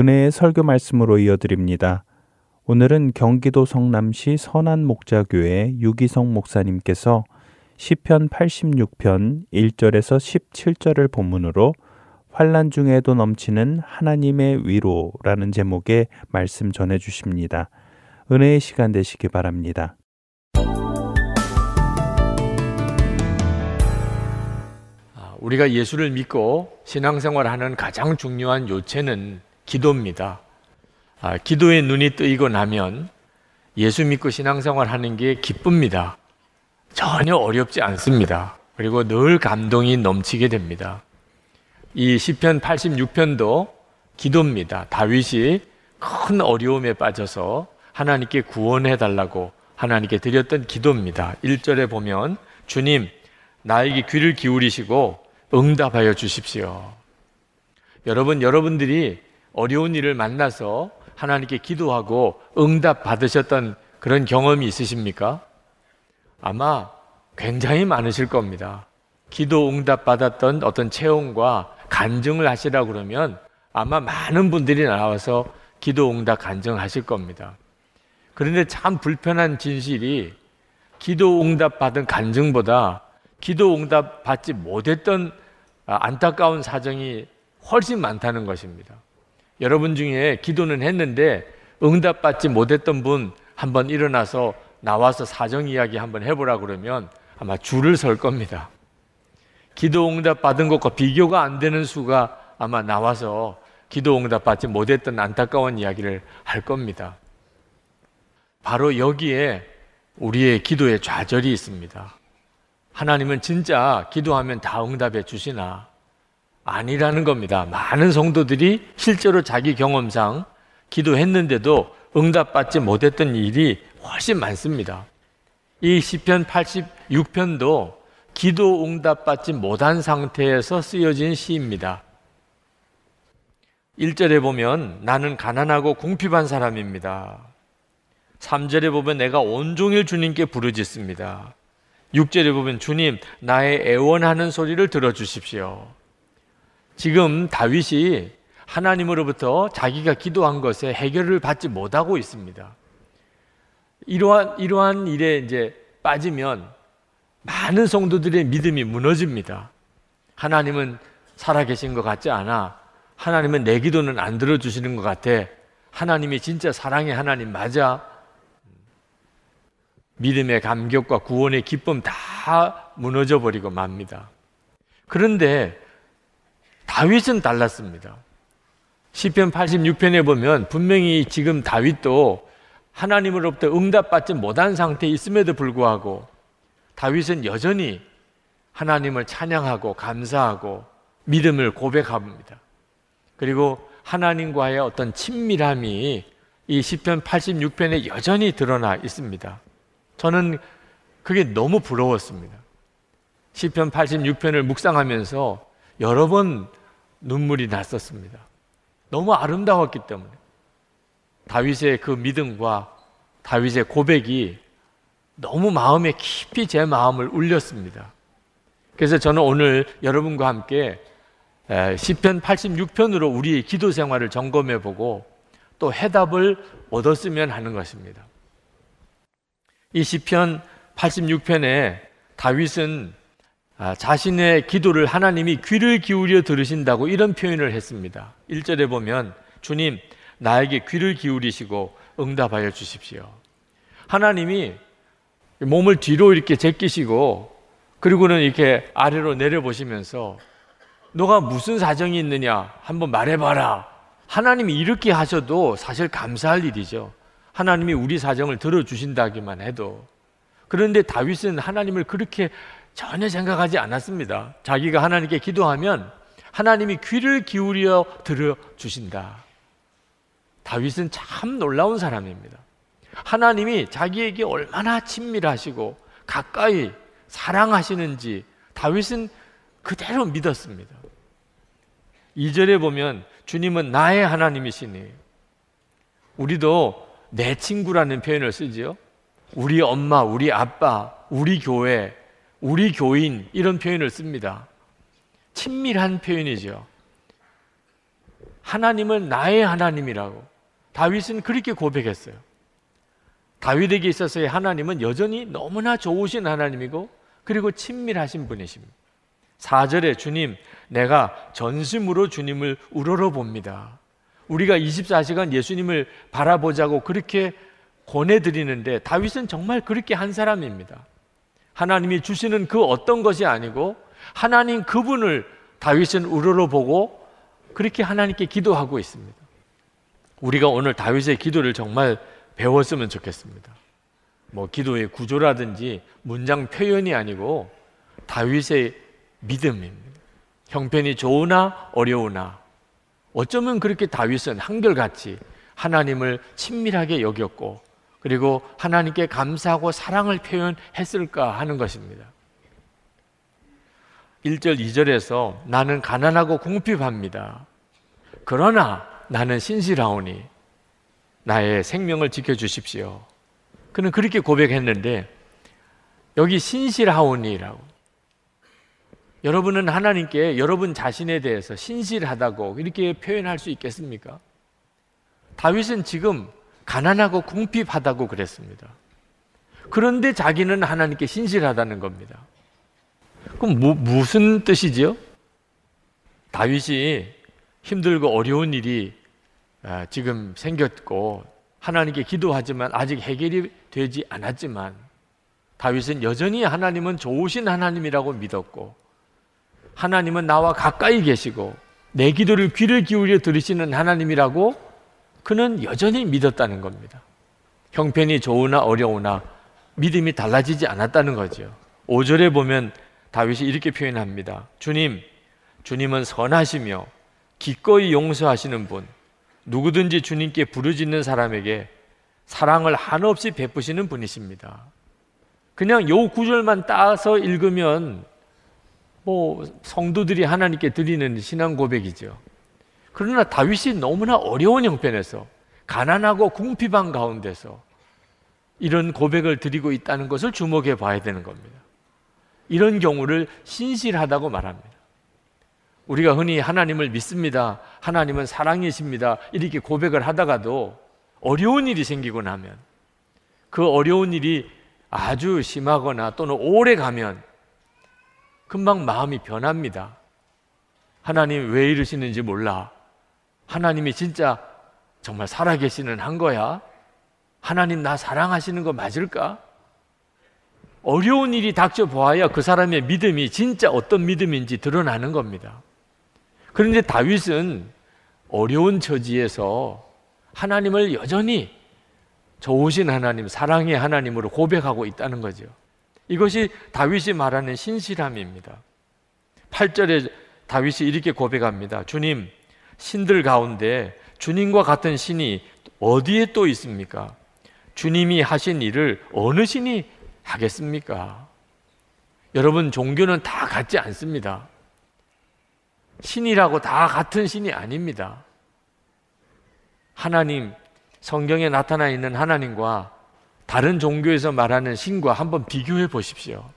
은혜의 설교 말씀으로 이어드립니다. 오늘은 경기도 성남시 선안 목자교회 유기성 목사님께서 시편 86편 1절에서 17절을 본문으로 환란 중에도 넘치는 하나님의 위로라는 제목의 말씀 전해 주십니다. 은혜의 시간 되시기 바랍니다. 아, 우리가 예수를 믿고 신앙생활하는 가장 중요한 요체는 기도입니다. 아, 기도의 눈이 뜨이고 나면 예수 믿고 신앙생활 하는 게 기쁩니다. 전혀 어렵지 않습니다. 그리고 늘 감동이 넘치게 됩니다. 이 시편 86편도 기도입니다. 다윗이 큰 어려움에 빠져서 하나님께 구원해 달라고 하나님께 드렸던 기도입니다. 1절에 보면 주님 나에게 귀를 기울이시고 응답하여 주십시오. 여러분 여러분들이 어려운 일을 만나서 하나님께 기도하고 응답 받으셨던 그런 경험이 있으십니까? 아마 굉장히 많으실 겁니다. 기도 응답 받았던 어떤 체험과 간증을 하시라 그러면 아마 많은 분들이 나와서 기도 응답 간증하실 겁니다. 그런데 참 불편한 진실이 기도 응답 받은 간증보다 기도 응답 받지 못했던 안타까운 사정이 훨씬 많다는 것입니다. 여러분 중에 기도는 했는데 응답받지 못했던 분 한번 일어나서 나와서 사정 이야기 한번 해보라 그러면 아마 줄을 설 겁니다. 기도 응답 받은 것과 비교가 안 되는 수가 아마 나와서 기도 응답 받지 못했던 안타까운 이야기를 할 겁니다. 바로 여기에 우리의 기도의 좌절이 있습니다. 하나님은 진짜 기도하면 다 응답해 주시나? 아니라는 겁니다. 많은 성도들이 실제로 자기 경험상 기도했는데도 응답받지 못했던 일이 훨씬 많습니다. 이 시편 86편도 기도 응답받지 못한 상태에서 쓰여진 시입니다. 1절에 보면 나는 가난하고 궁핍한 사람입니다. 3절에 보면 내가 온종일 주님께 부르짖습니다. 6절에 보면 주님 나의 애원하는 소리를 들어주십시오. 지금 다윗이 하나님으로부터 자기가 기도한 것에 해결을 받지 못하고 있습니다. 이러한 이러한 일에 이제 빠지면 많은 성도들의 믿음이 무너집니다. 하나님은 살아계신 것 같지 않아. 하나님은 내 기도는 안 들어주시는 것 같아. 하나님이 진짜 사랑의 하나님 맞아. 믿음의 감격과 구원의 기쁨 다 무너져 버리고 맙니다. 그런데 다윗은 달랐습니다. 시편 86편에 보면 분명히 지금 다윗도 하나님으로부터 응답받지 못한 상태에 있음에도 불구하고 다윗은 여전히 하나님을 찬양하고 감사하고 믿음을 고백합니다. 그리고 하나님과의 어떤 친밀함이 이 시편 86편에 여전히 드러나 있습니다. 저는 그게 너무 부러웠습니다. 시편 86편을 묵상하면서 여러 번 눈물이 났었습니다. 너무 아름다웠기 때문에 다윗의 그 믿음과 다윗의 고백이 너무 마음에 깊이 제 마음을 울렸습니다. 그래서 저는 오늘 여러분과 함께 시편 86편으로 우리의 기도 생활을 점검해 보고 또 해답을 얻었으면 하는 것입니다. 이 시편 86편에 다윗은 아, 자신의 기도를 하나님이 귀를 기울여 들으신다고 이런 표현을 했습니다. 1절에 보면 주님 나에게 귀를 기울이시고 응답하여 주십시오. 하나님이 몸을 뒤로 이렇게 제끼시고 그리고는 이렇게 아래로 내려보시면서 너가 무슨 사정이 있느냐 한번 말해봐라. 하나님이 이렇게 하셔도 사실 감사할 일이죠. 하나님이 우리 사정을 들어주신다기만 해도. 그런데 다윗은 하나님을 그렇게 전혀 생각하지 않았습니다. 자기가 하나님께 기도하면 하나님이 귀를 기울여 들어 주신다. 다윗은 참 놀라운 사람입니다. 하나님이 자기에게 얼마나 친밀하시고 가까이 사랑하시는지 다윗은 그대로 믿었습니다. 2절에 보면 주님은 나의 하나님이시니 우리도 내 친구라는 표현을 쓰지요. 우리 엄마, 우리 아빠, 우리 교회, 우리 교인 이런 표현을 씁니다. 친밀한 표현이죠. 하나님은 나의 하나님이라고 다윗은 그렇게 고백했어요. 다윗에게 있어서의 하나님은 여전히 너무나 좋으신 하나님이고 그리고 친밀하신 분이십니다. 4절에 주님, 내가 전심으로 주님을 우러러 봅니다. 우리가 24시간 예수님을 바라보자고 그렇게 권해드리는데 다윗은 정말 그렇게 한 사람입니다. 하나님이 주시는 그 어떤 것이 아니고 하나님 그분을 다윗은 우러러 보고 그렇게 하나님께 기도하고 있습니다. 우리가 오늘 다윗의 기도를 정말 배웠으면 좋겠습니다. 뭐 기도의 구조라든지 문장 표현이 아니고 다윗의 믿음입니다. 형편이 좋으나 어려우나 어쩌면 그렇게 다윗은 한결같이 하나님을 친밀하게 여겼고 그리고 하나님께 감사하고 사랑을 표현했을까 하는 것입니다. 1절, 2절에서 나는 가난하고 궁핍합니다. 그러나 나는 신실하오니 나의 생명을 지켜주십시오. 그는 그렇게 고백했는데 여기 신실하오니라고 여러분은 하나님께 여러분 자신에 대해서 신실하다고 이렇게 표현할 수 있겠습니까? 다윗은 지금 가난하고 궁핍하다고 그랬습니다. 그런데 자기는 하나님께 신실하다는 겁니다. 그럼 뭐, 무슨 뜻이지요? 다윗이 힘들고 어려운 일이 아, 지금 생겼고 하나님께 기도하지만 아직 해결이 되지 않았지만 다윗은 여전히 하나님은 좋으신 하나님이라고 믿었고 하나님은 나와 가까이 계시고 내 기도를 귀를 기울여 들으시는 하나님이라고 그는 여전히 믿었다는 겁니다. 형편이 좋으나 어려우나 믿음이 달라지지 않았다는 거죠. 5절에 보면 다윗이 이렇게 표현합니다. 주님, 주님은 선하시며 기꺼이 용서하시는 분, 누구든지 주님께 부르짖는 사람에게 사랑을 한없이 베푸시는 분이십니다. 그냥 요 구절만 따서 읽으면 뭐 성도들이 하나님께 드리는 신앙 고백이죠. 그러나 다윗이 너무나 어려운 형편에서 가난하고 궁핍한 가운데서 이런 고백을 드리고 있다는 것을 주목해 봐야 되는 겁니다. 이런 경우를 신실하다고 말합니다. 우리가 흔히 하나님을 믿습니다. 하나님은 사랑이십니다. 이렇게 고백을 하다가도 어려운 일이 생기고 나면 그 어려운 일이 아주 심하거나 또는 오래 가면 금방 마음이 변합니다. 하나님 왜 이러시는지 몰라. 하나님이 진짜 정말 살아계시는 한 거야? 하나님 나 사랑하시는 거 맞을까? 어려운 일이 닥쳐 보아야 그 사람의 믿음이 진짜 어떤 믿음인지 드러나는 겁니다. 그런데 다윗은 어려운 처지에서 하나님을 여전히 좋으신 하나님, 사랑의 하나님으로 고백하고 있다는 거죠. 이것이 다윗이 말하는 신실함입니다. 8절에 다윗이 이렇게 고백합니다. 주님, 신들 가운데 주님과 같은 신이 어디에 또 있습니까? 주님이 하신 일을 어느 신이 하겠습니까? 여러분, 종교는 다 같지 않습니다. 신이라고 다 같은 신이 아닙니다. 하나님, 성경에 나타나 있는 하나님과 다른 종교에서 말하는 신과 한번 비교해 보십시오.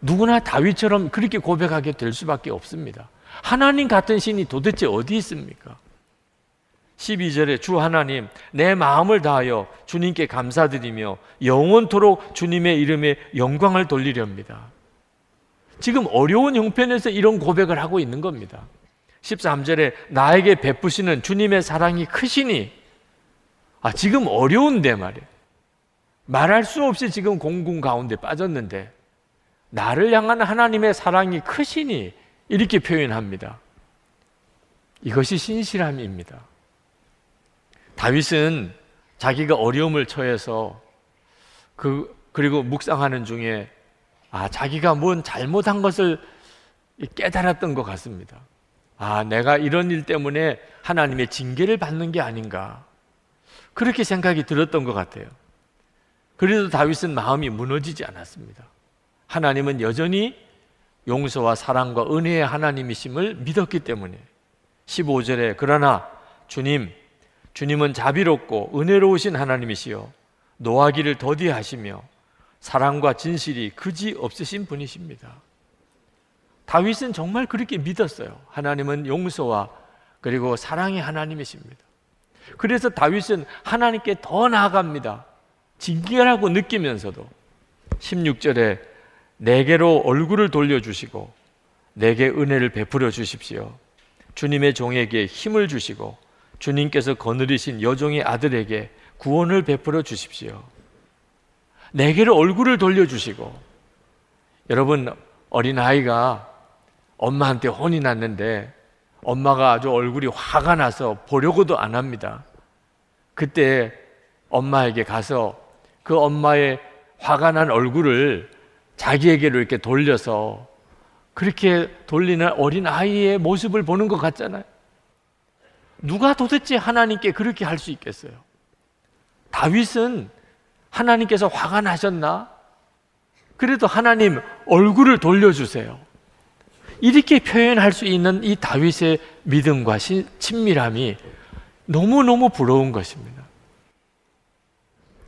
누구나 다윗처럼 그렇게 고백하게 될 수밖에 없습니다. 하나님 같은 신이 도대체 어디 있습니까? 12절에 주 하나님, 내 마음을 다하여 주님께 감사드리며 영원토록 주님의 이름에 영광을 돌리렵니다. 지금 어려운 형편에서 이런 고백을 하고 있는 겁니다. 13절에 나에게 베푸시는 주님의 사랑이 크시니, 아, 지금 어려운데 말이에요. 말할 수 없이 지금 공공 가운데 빠졌는데 나를 향한 하나님의 사랑이 크시니 이렇게 표현합니다. 이것이 신실함입니다. 다윗은 자기가 어려움을 처해서 그 그리고 묵상하는 중에 아 자기가 뭔 잘못한 것을 깨달았던 것 같습니다. 아 내가 이런 일 때문에 하나님의 징계를 받는 게 아닌가 그렇게 생각이 들었던 것 같아요. 그래도 다윗은 마음이 무너지지 않았습니다. 하나님은 여전히 용서와 사랑과 은혜의 하나님이심을 믿었기 때문에 15절에 그러나 주님 주님은 자비롭고 은혜로우신 하나님이시요 노하기를 더디하시며 사랑과 진실이 그지 없으신 분이십니다. 다윗은 정말 그렇게 믿었어요. 하나님은 용서와 그리고 사랑의 하나님이십니다. 그래서 다윗은 하나님께 더 나아갑니다. 징계라고 느끼면서도 16절에 내게로 얼굴을 돌려주시고 내게 은혜를 베풀어 주십시오. 주님의 종에게 힘을 주시고 주님께서 거느리신 여종의 아들에게 구원을 베풀어 주십시오. 내게로 얼굴을 돌려주시고 여러분 어린아이가 엄마한테 혼이 났는데 엄마가 아주 얼굴이 화가 나서 보려고도 안 합니다. 그때 엄마에게 가서 그 엄마의 화가 난 얼굴을 자기에게로 이렇게 돌려서 그렇게 돌리는 어린 아이의 모습을 보는 것 같잖아요. 누가 도대체 하나님께 그렇게 할 수 있겠어요? 다윗은 하나님께서 화가 나셨나? 그래도 하나님 얼굴을 돌려주세요. 이렇게 표현할 수 있는 이 다윗의 믿음과 친밀함이 너무너무 부러운 것입니다.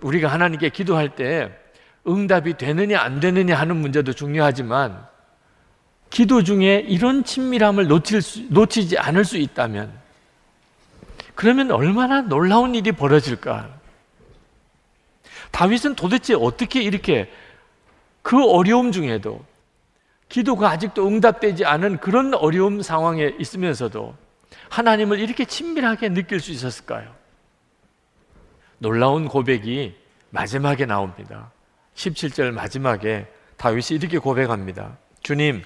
우리가 하나님께 기도할 때 응답이 되느냐 안 되느냐 하는 문제도 중요하지만 기도 중에 이런 친밀함을 놓칠 수, 놓치지 않을 수 있다면 그러면 얼마나 놀라운 일이 벌어질까? 다윗은 도대체 어떻게 이렇게 그 어려움 중에도 기도가 아직도 응답되지 않은 그런 어려움 상황에 있으면서도 하나님을 이렇게 친밀하게 느낄 수 있었을까요? 놀라운 고백이 마지막에 나옵니다. 17절 마지막에 다윗이 이렇게 고백합니다. 주님,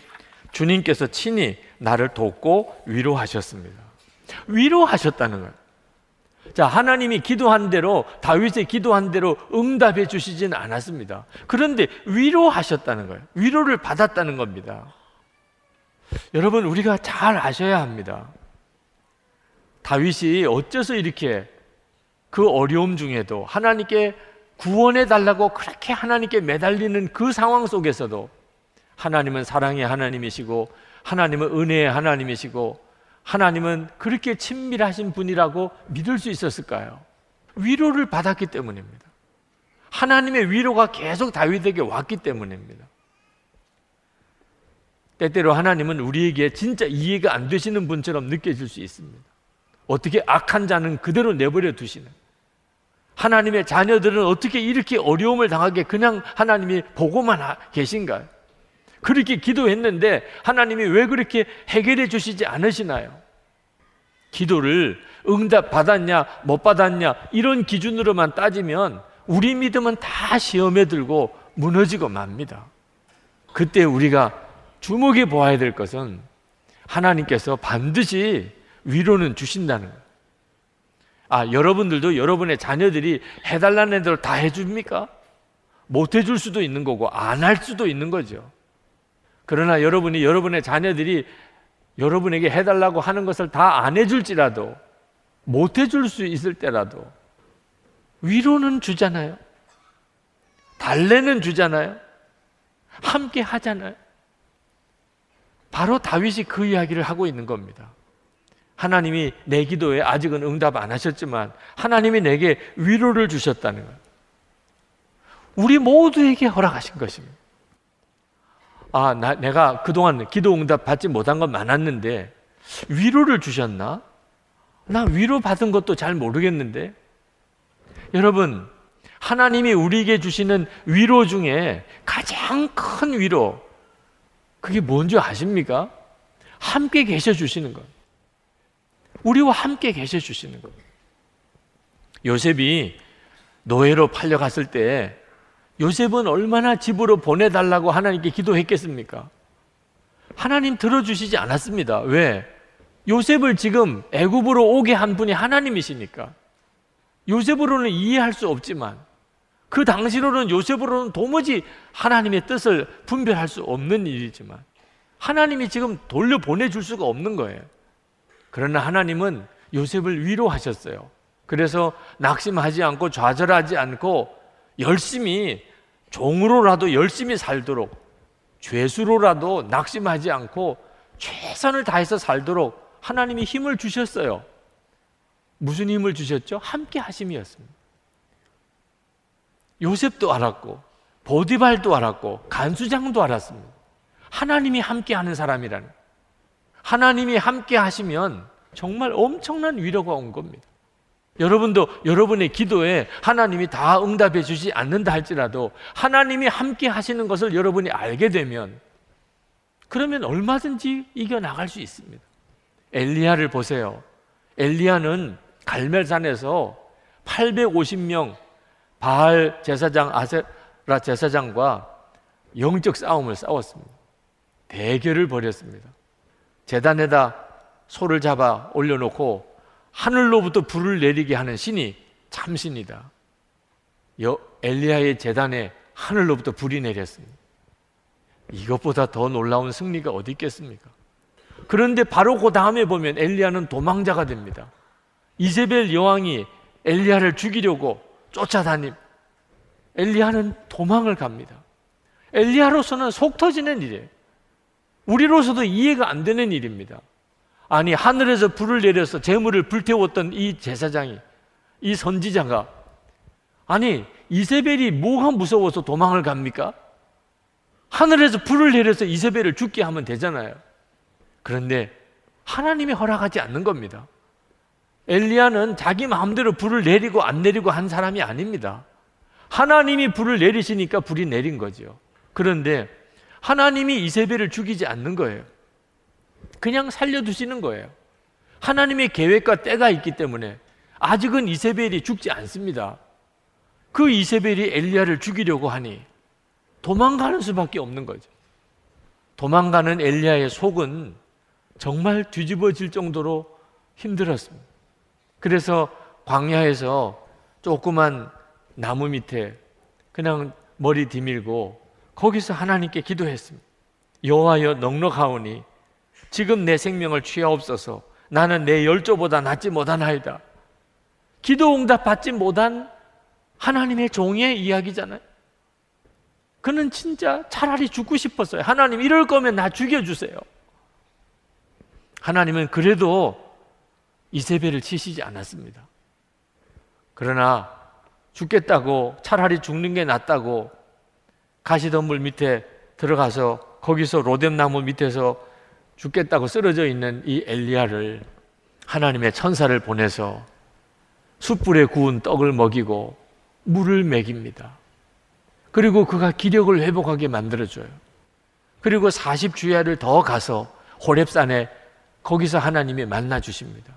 주님께서 친히 나를 돕고 위로하셨습니다. 위로하셨다는 거예요. 자, 하나님이 기도한 대로, 다윗의 기도한 대로 응답해 주시진 않았습니다. 그런데 위로하셨다는 거예요. 위로를 받았다는 겁니다. 여러분, 우리가 잘 아셔야 합니다. 다윗이 어째서 이렇게 그 어려움 중에도 하나님께 구원해 달라고 그렇게 하나님께 매달리는 그 상황 속에서도 하나님은 사랑의 하나님이시고 하나님은 은혜의 하나님이시고 하나님은 그렇게 친밀하신 분이라고 믿을 수 있었을까요? 위로를 받았기 때문입니다. 하나님의 위로가 계속 다윗에게 왔기 때문입니다. 때때로 하나님은 우리에게 진짜 이해가 안 되시는 분처럼 느껴질 수 있습니다. 어떻게 악한 자는 그대로 내버려 두시는 하나님의 자녀들은 어떻게 이렇게 어려움을 당하게 그냥 하나님이 보고만 계신가요? 그렇게 기도했는데 하나님이 왜 그렇게 해결해 주시지 않으시나요? 기도를 응답 받았냐, 못 받았냐, 이런 기준으로만 따지면 우리 믿음은 다 시험에 들고 무너지고 맙니다. 그때 우리가 주목해 보아야 될 것은 하나님께서 반드시 위로는 주신다는 거예요. 아, 여러분들도 여러분의 자녀들이 해달라는 대로 다 해줍니까? 못 해줄 수도 있는 거고, 안 할 수도 있는 거죠. 그러나 여러분이 여러분의 자녀들이 여러분에게 해달라고 하는 것을 다 안 해줄지라도, 못 해줄 수 있을 때라도, 위로는 주잖아요. 달래는 주잖아요. 함께 하잖아요. 바로 다윗이 그 이야기를 하고 있는 겁니다. 하나님이 내 기도에 아직은 응답 안 하셨지만 하나님이 내게 위로를 주셨다는 거예요. 우리 모두에게 허락하신 것입니다. 아, 나, 내가 그동안 기도 응답 받지 못한 건 많았는데 위로를 주셨나? 나 위로 받은 것도 잘 모르겠는데. 여러분, 하나님이 우리에게 주시는 위로 중에 가장 큰 위로, 그게 뭔지 아십니까? 함께 계셔 주시는 것. 우리와 함께 계셔 주시는 겁니다. 요셉이 노예로 팔려갔을 때 요셉은 얼마나 집으로 보내달라고 하나님께 기도했겠습니까? 하나님 들어주시지 않았습니다. 왜? 요셉을 지금 애굽으로 오게 한 분이 하나님이시니까. 요셉으로는 이해할 수 없지만 그 당시로는 요셉으로는 도무지 하나님의 뜻을 분별할 수 없는 일이지만 하나님이 지금 돌려 보내줄 수가 없는 거예요. 그러나 하나님은 요셉을 위로하셨어요. 그래서 낙심하지 않고 좌절하지 않고 열심히 종으로라도 열심히 살도록 죄수로라도 낙심하지 않고 최선을 다해서 살도록 하나님이 힘을 주셨어요. 무슨 힘을 주셨죠? 함께 하심이었습니다. 요셉도 알았고 보디발도 알았고 간수장도 알았습니다. 하나님이 함께 하는 사람이라는 하나님이 함께 하시면 정말 엄청난 위로가 온 겁니다. 여러분도 여러분의 기도에 하나님이 다 응답해 주지 않는다 할지라도 하나님이 함께 하시는 것을 여러분이 알게 되면 그러면 얼마든지 이겨나갈 수 있습니다. 엘리야를 보세요. 엘리야는 갈멜산에서 850명 바알 제사장 아세라 제사장과 영적 싸움을 싸웠습니다. 대결을 벌였습니다. 재단에다 소를 잡아 올려놓고 하늘로부터 불을 내리게 하는 신이 참신이다. 엘리야의 재단에 하늘로부터 불이 내렸습니다. 이것보다 더 놀라운 승리가 어디 있겠습니까? 그런데 바로 그 다음에 보면 엘리야는 도망자가 됩니다. 이세벨 여왕이 엘리야를 죽이려고 쫓아다님. 엘리야는 도망을 갑니다. 엘리야로서는 속 터지는 일이에요. 우리로서도 이해가 안 되는 일입니다. 아니 하늘에서 불을 내려서 재물을 불태웠던 이 제사장이 이 선지자가 아니 이세벨이 뭐가 무서워서 도망을 갑니까? 하늘에서 불을 내려서 이세벨을 죽게 하면 되잖아요. 그런데 하나님이 허락하지 않는 겁니다. 엘리야는 자기 마음대로 불을 내리고 안 내리고 한 사람이 아닙니다. 하나님이 불을 내리시니까 불이 내린 거죠. 그런데 하나님이 이세벨을 죽이지 않는 거예요. 그냥 살려두시는 거예요. 하나님의 계획과 때가 있기 때문에 아직은 이세벨이 죽지 않습니다. 그 이세벨이 엘리야를 죽이려고 하니 도망가는 수밖에 없는 거죠. 도망가는 엘리야의 속은 정말 뒤집어질 정도로 힘들었습니다. 그래서 광야에서 조그만 나무 밑에 그냥 머리 디밀고 거기서 하나님께 기도했습니다. 여호와여 넉넉하오니 지금 내 생명을 취하옵소서. 나는 내 열조보다 낫지 못하나이다. 기도 응답 받지 못한 하나님의 종의 이야기잖아요. 그는 진짜 차라리 죽고 싶었어요. 하나님 이럴 거면 나 죽여주세요. 하나님은 그래도 이세벨을 치시지 않았습니다. 그러나 죽겠다고 차라리 죽는 게 낫다고 가시덤불 밑에 들어가서 거기서 로뎀나무 밑에서 죽겠다고 쓰러져 있는 이 엘리야를 하나님의 천사를 보내서 숯불에 구운 떡을 먹이고 물을 먹입니다. 그리고 그가 기력을 회복하게 만들어줘요. 그리고 40주야를 더 가서 호렙산에 거기서 하나님이 만나 주십니다.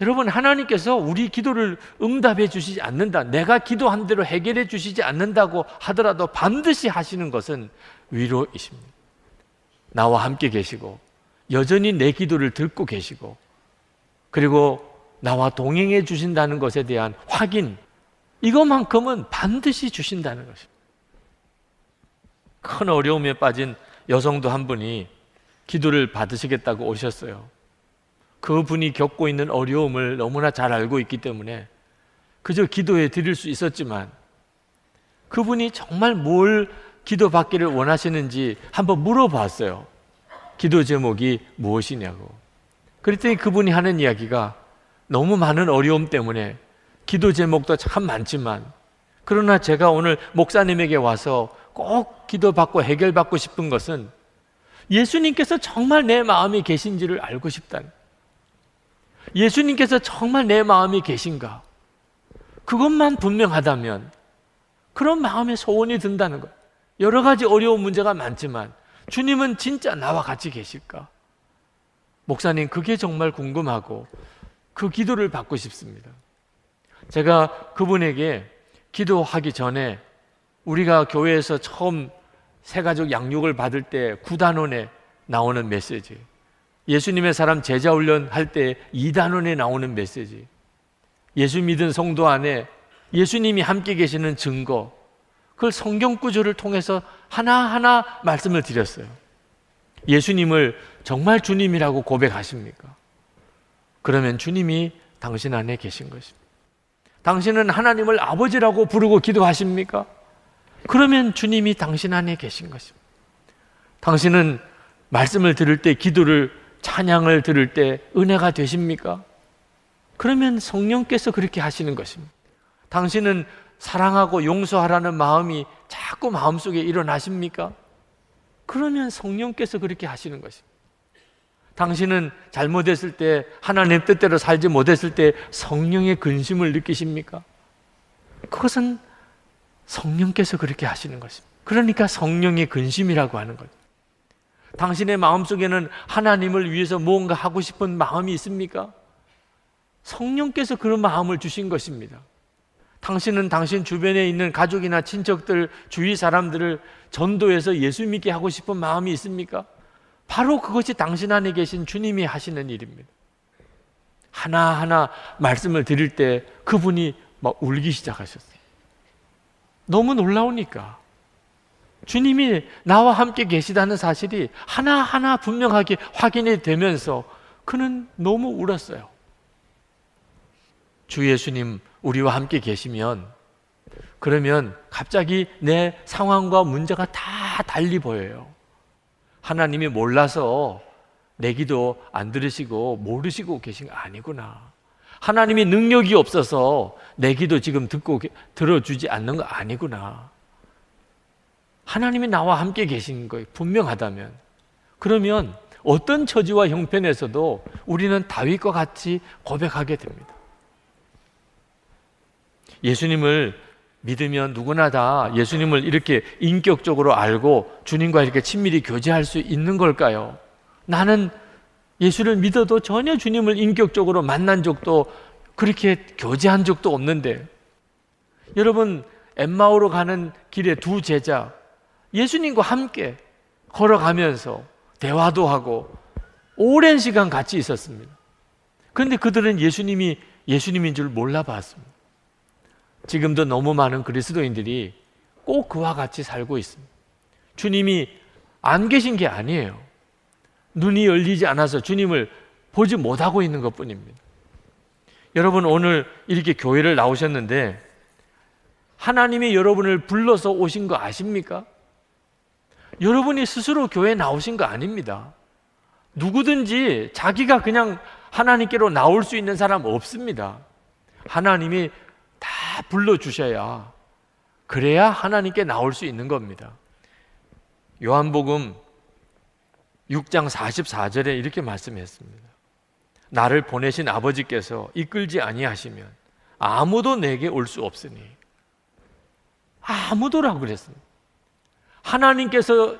여러분, 하나님께서 우리 기도를 응답해 주시지 않는다. 내가 기도한 대로 해결해 주시지 않는다고 하더라도 반드시 하시는 것은 위로이십니다. 나와 함께 계시고, 여전히 내 기도를 듣고 계시고, 그리고 나와 동행해 주신다는 것에 대한 확인, 이것만큼은 반드시 주신다는 것입니다. 큰 어려움에 빠진 여성도 한 분이 기도를 받으시겠다고 오셨어요. 그 분이 겪고 있는 어려움을 너무나 잘 알고 있기 때문에 그저 기도해 드릴 수 있었지만 그분이 정말 뭘 기도받기를 원하시는지 한번 물어봤어요. 기도 제목이 무엇이냐고. 그랬더니 그분이 하는 이야기가 너무 많은 어려움 때문에 기도 제목도 참 많지만 그러나 제가 오늘 목사님에게 와서 꼭 기도받고 해결받고 싶은 것은 예수님께서 정말 내 마음이 계신지를 알고 싶다는 예수님께서 정말 내 마음이 계신가? 그것만 분명하다면 그런 마음의 소원이 든다는 것. 여러 가지 어려운 문제가 많지만 주님은 진짜 나와 같이 계실까? 목사님, 그게 정말 궁금하고 그 기도를 받고 싶습니다. 제가 그분에게 기도하기 전에 우리가 교회에서 처음 새가족 양육을 받을 때 구단원에 나오는 메시지. 예수님의 사람 제자 훈련 할때 이단원에 나오는 메시지. 예수 믿은 성도 안에 예수님이 함께 계시는 증거. 그걸 성경 구조를 통해서 하나하나 말씀을 드렸어요. 예수님을 정말 주님이라고 고백하십니까? 그러면 주님이 당신 안에 계신 것입니다. 당신은 하나님을 아버지라고 부르고 기도하십니까? 그러면 주님이 당신 안에 계신 것입니다. 당신은 말씀을 들을 때 기도를 찬양을 들을 때 은혜가 되십니까? 그러면 성령께서 그렇게 하시는 것입니다. 당신은 사랑하고 용서하라는 마음이 자꾸 마음속에 일어나십니까? 그러면 성령께서 그렇게 하시는 것입니다. 당신은 잘못했을 때 하나님 뜻대로 살지 못했을 때 성령의 근심을 느끼십니까? 그것은 성령께서 그렇게 하시는 것입니다. 그러니까 성령의 근심이라고 하는 거죠. 당신의 마음속에는 하나님을 위해서 무언가 하고 싶은 마음이 있습니까? 성령께서 그런 마음을 주신 것입니다. 당신은 당신 주변에 있는 가족이나 친척들, 주위 사람들을 전도해서 예수 믿게 하고 싶은 마음이 있습니까? 바로 그것이 당신 안에 계신 주님이 하시는 일입니다. 하나하나 말씀을 드릴 때 그분이 막 울기 시작하셨어요. 너무 놀라우니까. 주님이 나와 함께 계시다는 사실이 하나하나 분명하게 확인이 되면서 그는 너무 울었어요. 주 예수님 우리와 함께 계시면 그러면 갑자기 내 상황과 문제가 다 달리 보여요. 하나님이 몰라서 내 기도 안 들으시고 모르시고 계신 거 아니구나. 하나님이 능력이 없어서 내 기도 지금 듣고 들어주지 않는 거 아니구나. 하나님이 나와 함께 계신 거 분명하다면 그러면 어떤 처지와 형편에서도 우리는 다윗과 같이 고백하게 됩니다. 예수님을 믿으면 누구나 다 예수님을 이렇게 인격적으로 알고 주님과 이렇게 친밀히 교제할 수 있는 걸까요? 나는 예수를 믿어도 전혀 주님을 인격적으로 만난 적도 그렇게 교제한 적도 없는데 여러분 엠마오로 가는 길에 두 제자 예수님과 함께 걸어가면서 대화도 하고 오랜 시간 같이 있었습니다. 그런데 그들은 예수님이 예수님인 줄 몰라봤습니다. 지금도 너무 많은 그리스도인들이 꼭 그와 같이 살고 있습니다. 주님이 안 계신 게 아니에요. 눈이 열리지 않아서 주님을 보지 못하고 있는 것 뿐입니다. 여러분, 오늘 이렇게 교회를 나오셨는데, 하나님이 여러분을 불러서 오신 거 아십니까? 여러분이 스스로 교회에 나오신 거 아닙니다. 누구든지 자기가 그냥 하나님께로 나올 수 있는 사람 없습니다. 하나님이 다 불러주셔야 그래야 하나님께 나올 수 있는 겁니다. 요한복음 6장 44절에 이렇게 말씀했습니다. 나를 보내신 아버지께서 이끌지 아니하시면 아무도 내게 올 수 없으니 아무도라고 그랬습니다. 하나님께서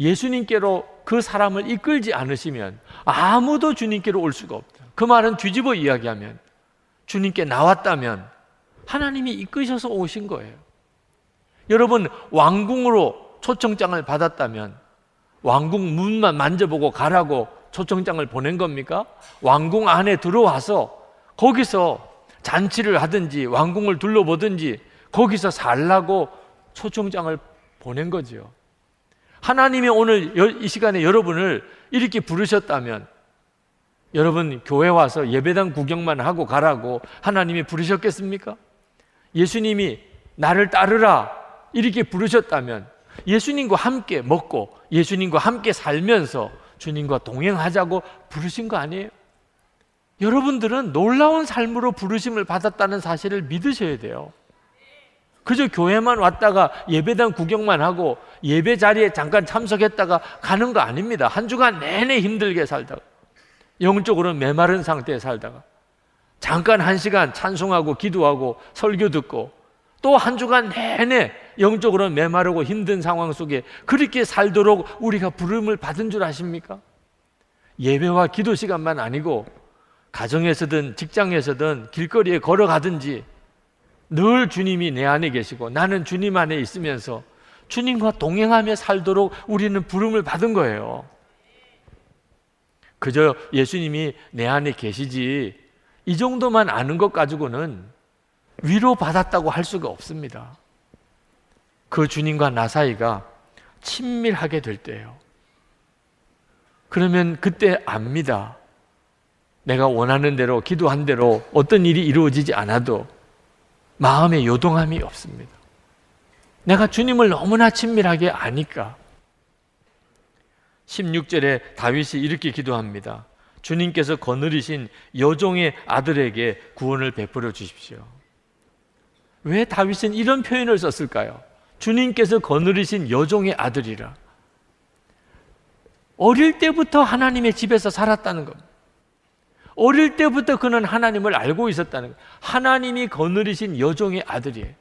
예수님께로 그 사람을 이끌지 않으시면 아무도 주님께로 올 수가 없다. 그 말은 뒤집어 이야기하면 주님께 나왔다면 하나님이 이끄셔서 오신 거예요. 여러분, 왕궁으로 초청장을 받았다면 왕궁 문만 만져보고 가라고 초청장을 보낸 겁니까? 왕궁 안에 들어와서 거기서 잔치를 하든지 왕궁을 둘러보든지 거기서 살라고 초청장을 보낸 거죠. 하나님이 오늘 이 시간에 여러분을 이렇게 부르셨다면 여러분 교회 와서 예배당 구경만 하고 가라고 하나님이 부르셨겠습니까? 예수님이 나를 따르라 이렇게 부르셨다면 예수님과 함께 먹고 예수님과 함께 살면서 주님과 동행하자고 부르신 거 아니에요? 여러분들은 놀라운 삶으로 부르심을 받았다는 사실을 믿으셔야 돼요. 그저 교회만 왔다가 예배당 구경만 하고 예배 자리에 잠깐 참석했다가 가는 거 아닙니다. 한 주간 내내 힘들게 살다가 영적으로 메마른 상태에 살다가 잠깐 한 시간 찬송하고 기도하고 설교 듣고 또 한 주간 내내 영적으로 메마르고 힘든 상황 속에 그렇게 살도록 우리가 부름을 받은 줄 아십니까? 예배와 기도 시간만 아니고 가정에서든 직장에서든 길거리에 걸어가든지 늘 주님이 내 안에 계시고 나는 주님 안에 있으면서 주님과 동행하며 살도록 우리는 부름을 받은 거예요. 그저 예수님이 내 안에 계시지 이 정도만 아는 것 가지고는 위로받았다고 할 수가 없습니다. 그 주님과 나 사이가 친밀하게 될 때예요. 그러면 그때 압니다. 내가 원하는 대로 기도한 대로 어떤 일이 이루어지지 않아도 마음에 요동함이 없습니다. 내가 주님을 너무나 친밀하게 아니까. 16절에 다윗이 이렇게 기도합니다. 주님께서 거느리신 여종의 아들에게 구원을 베풀어 주십시오. 왜 다윗은 이런 표현을 썼을까요? 주님께서 거느리신 여종의 아들이라. 어릴 때부터 하나님의 집에서 살았다는 겁니다. 어릴 때부터 그는 하나님을 알고 있었다는 거예요. 하나님이 거느리신 여종의 아들이에요.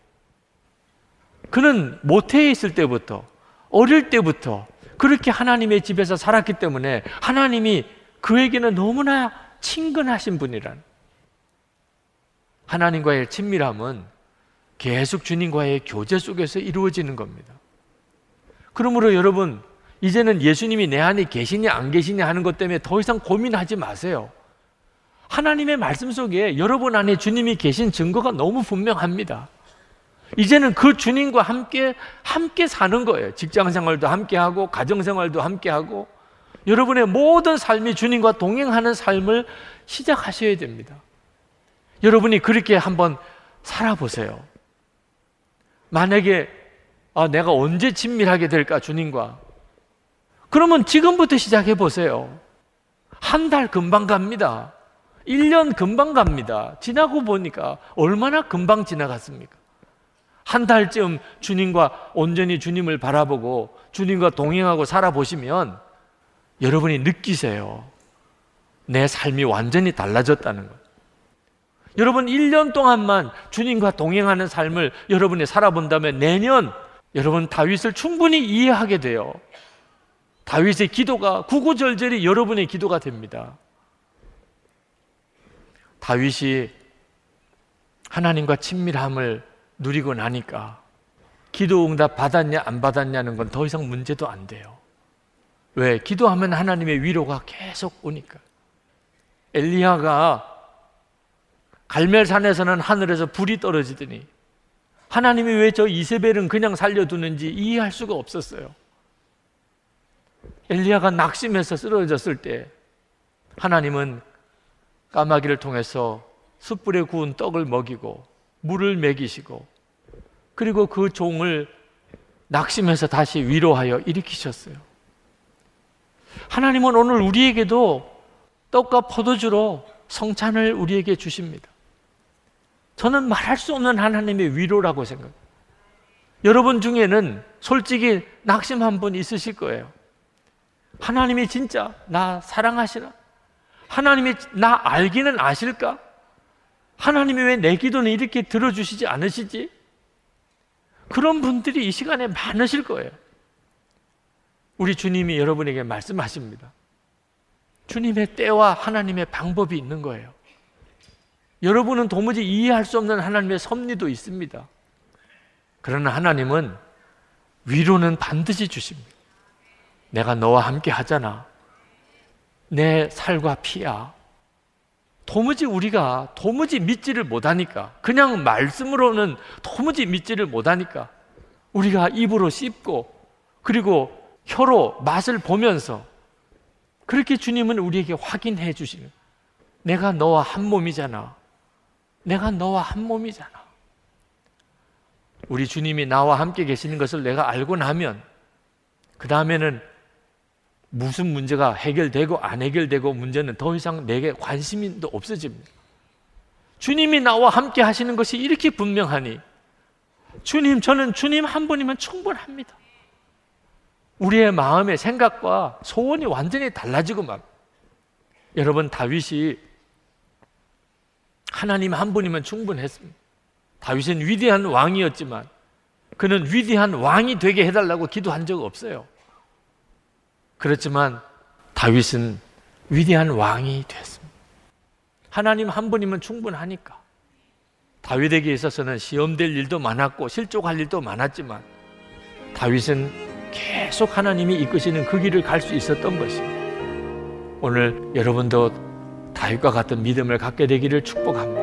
그는 모태에 있을 때부터, 어릴 때부터 그렇게 하나님의 집에서 살았기 때문에 하나님이 그에게는 너무나 친근하신 분이란. 하나님과의 친밀함은 계속 주님과의 교제 속에서 이루어지는 겁니다. 그러므로 여러분, 이제는 예수님이 내 안에 계시냐 안 계시냐 하는 것 때문에 더 이상 고민하지 마세요. 하나님의 말씀 속에 여러분 안에 주님이 계신 증거가 너무 분명합니다. 이제는 그 주님과 함께 함께 사는 거예요. 직장 생활도 함께 하고 가정 생활도 함께 하고 여러분의 모든 삶이 주님과 동행하는 삶을 시작하셔야 됩니다. 여러분이 그렇게 한번 살아보세요. 만약에 아, 내가 언제 친밀하게 될까 주님과 그러면 지금부터 시작해 보세요. 한 달 금방 갑니다. 1년 금방 갑니다. 지나고 보니까 얼마나 금방 지나갔습니까? 한 달쯤 주님과 온전히 주님을 바라보고 주님과 동행하고 살아보시면 여러분이 느끼세요. 내 삶이 완전히 달라졌다는 것. 여러분 1년 동안만 주님과 동행하는 삶을 여러분이 살아본다면 내년 여러분 다윗을 충분히 이해하게 돼요. 다윗의 기도가 구구절절히 여러분의 기도가 됩니다. 다윗이 하나님과 친밀함을 누리고 나니까 기도 응답 받았냐 안 받았냐는 건 더 이상 문제도 안 돼요. 왜? 기도하면 하나님의 위로가 계속 오니까. 엘리야가 갈멜산에서는 하늘에서 불이 떨어지더니 하나님이 왜 저 이세벨은 그냥 살려두는지 이해할 수가 없었어요. 엘리야가 낙심해서 쓰러졌을 때 하나님은 까마귀를 통해서 숯불에 구운 떡을 먹이고 물을 먹이시고 그리고 그 종을 낙심해서 다시 위로하여 일으키셨어요. 하나님은 오늘 우리에게도 떡과 포도주로 성찬을 우리에게 주십니다. 저는 말할 수 없는 하나님의 위로라고 생각해요. 여러분 중에는 솔직히 낙심한 분 있으실 거예요. 하나님이 진짜 나 사랑하시나? 하나님이 나 알기는 아실까? 하나님이 왜 내 기도는 이렇게 들어주시지 않으시지? 그런 분들이 이 시간에 많으실 거예요. 우리 주님이 여러분에게 말씀하십니다. 주님의 때와 하나님의 방법이 있는 거예요. 여러분은 도무지 이해할 수 없는 하나님의 섭리도 있습니다. 그러나 하나님은 위로는 반드시 주십니다. 내가 너와 함께 하잖아. 내 살과 피야. 도무지 우리가 도무지 믿지를 못하니까 그냥 말씀으로는 도무지 믿지를 못하니까 우리가 입으로 씹고 그리고 혀로 맛을 보면서 그렇게 주님은 우리에게 확인해 주시는 내가 너와 한 몸이잖아. 내가 너와 한 몸이잖아. 우리 주님이 나와 함께 계시는 것을 내가 알고 나면 그 다음에는 무슨 문제가 해결되고 안 해결되고 문제는 더 이상 내게 관심이 없어집니다. 주님이 나와 함께 하시는 것이 이렇게 분명하니 주님, 저는 주님 한 분이면 충분합니다. 우리의 마음의 생각과 소원이 완전히 달라지고 막. 여러분, 다윗이 하나님 한 분이면 충분했습니다. 다윗은 위대한 왕이었지만 그는 위대한 왕이 되게 해달라고 기도한 적 없어요. 그렇지만 다윗은 위대한 왕이 됐습니다. 하나님 한 분이면 충분하니까. 다윗에게 있어서는 시험될 일도 많았고 실족할 일도 많았지만 다윗은 계속 하나님이 이끄시는 그 길을 갈 수 있었던 것입니다. 오늘 여러분도 다윗과 같은 믿음을 갖게 되기를 축복합니다.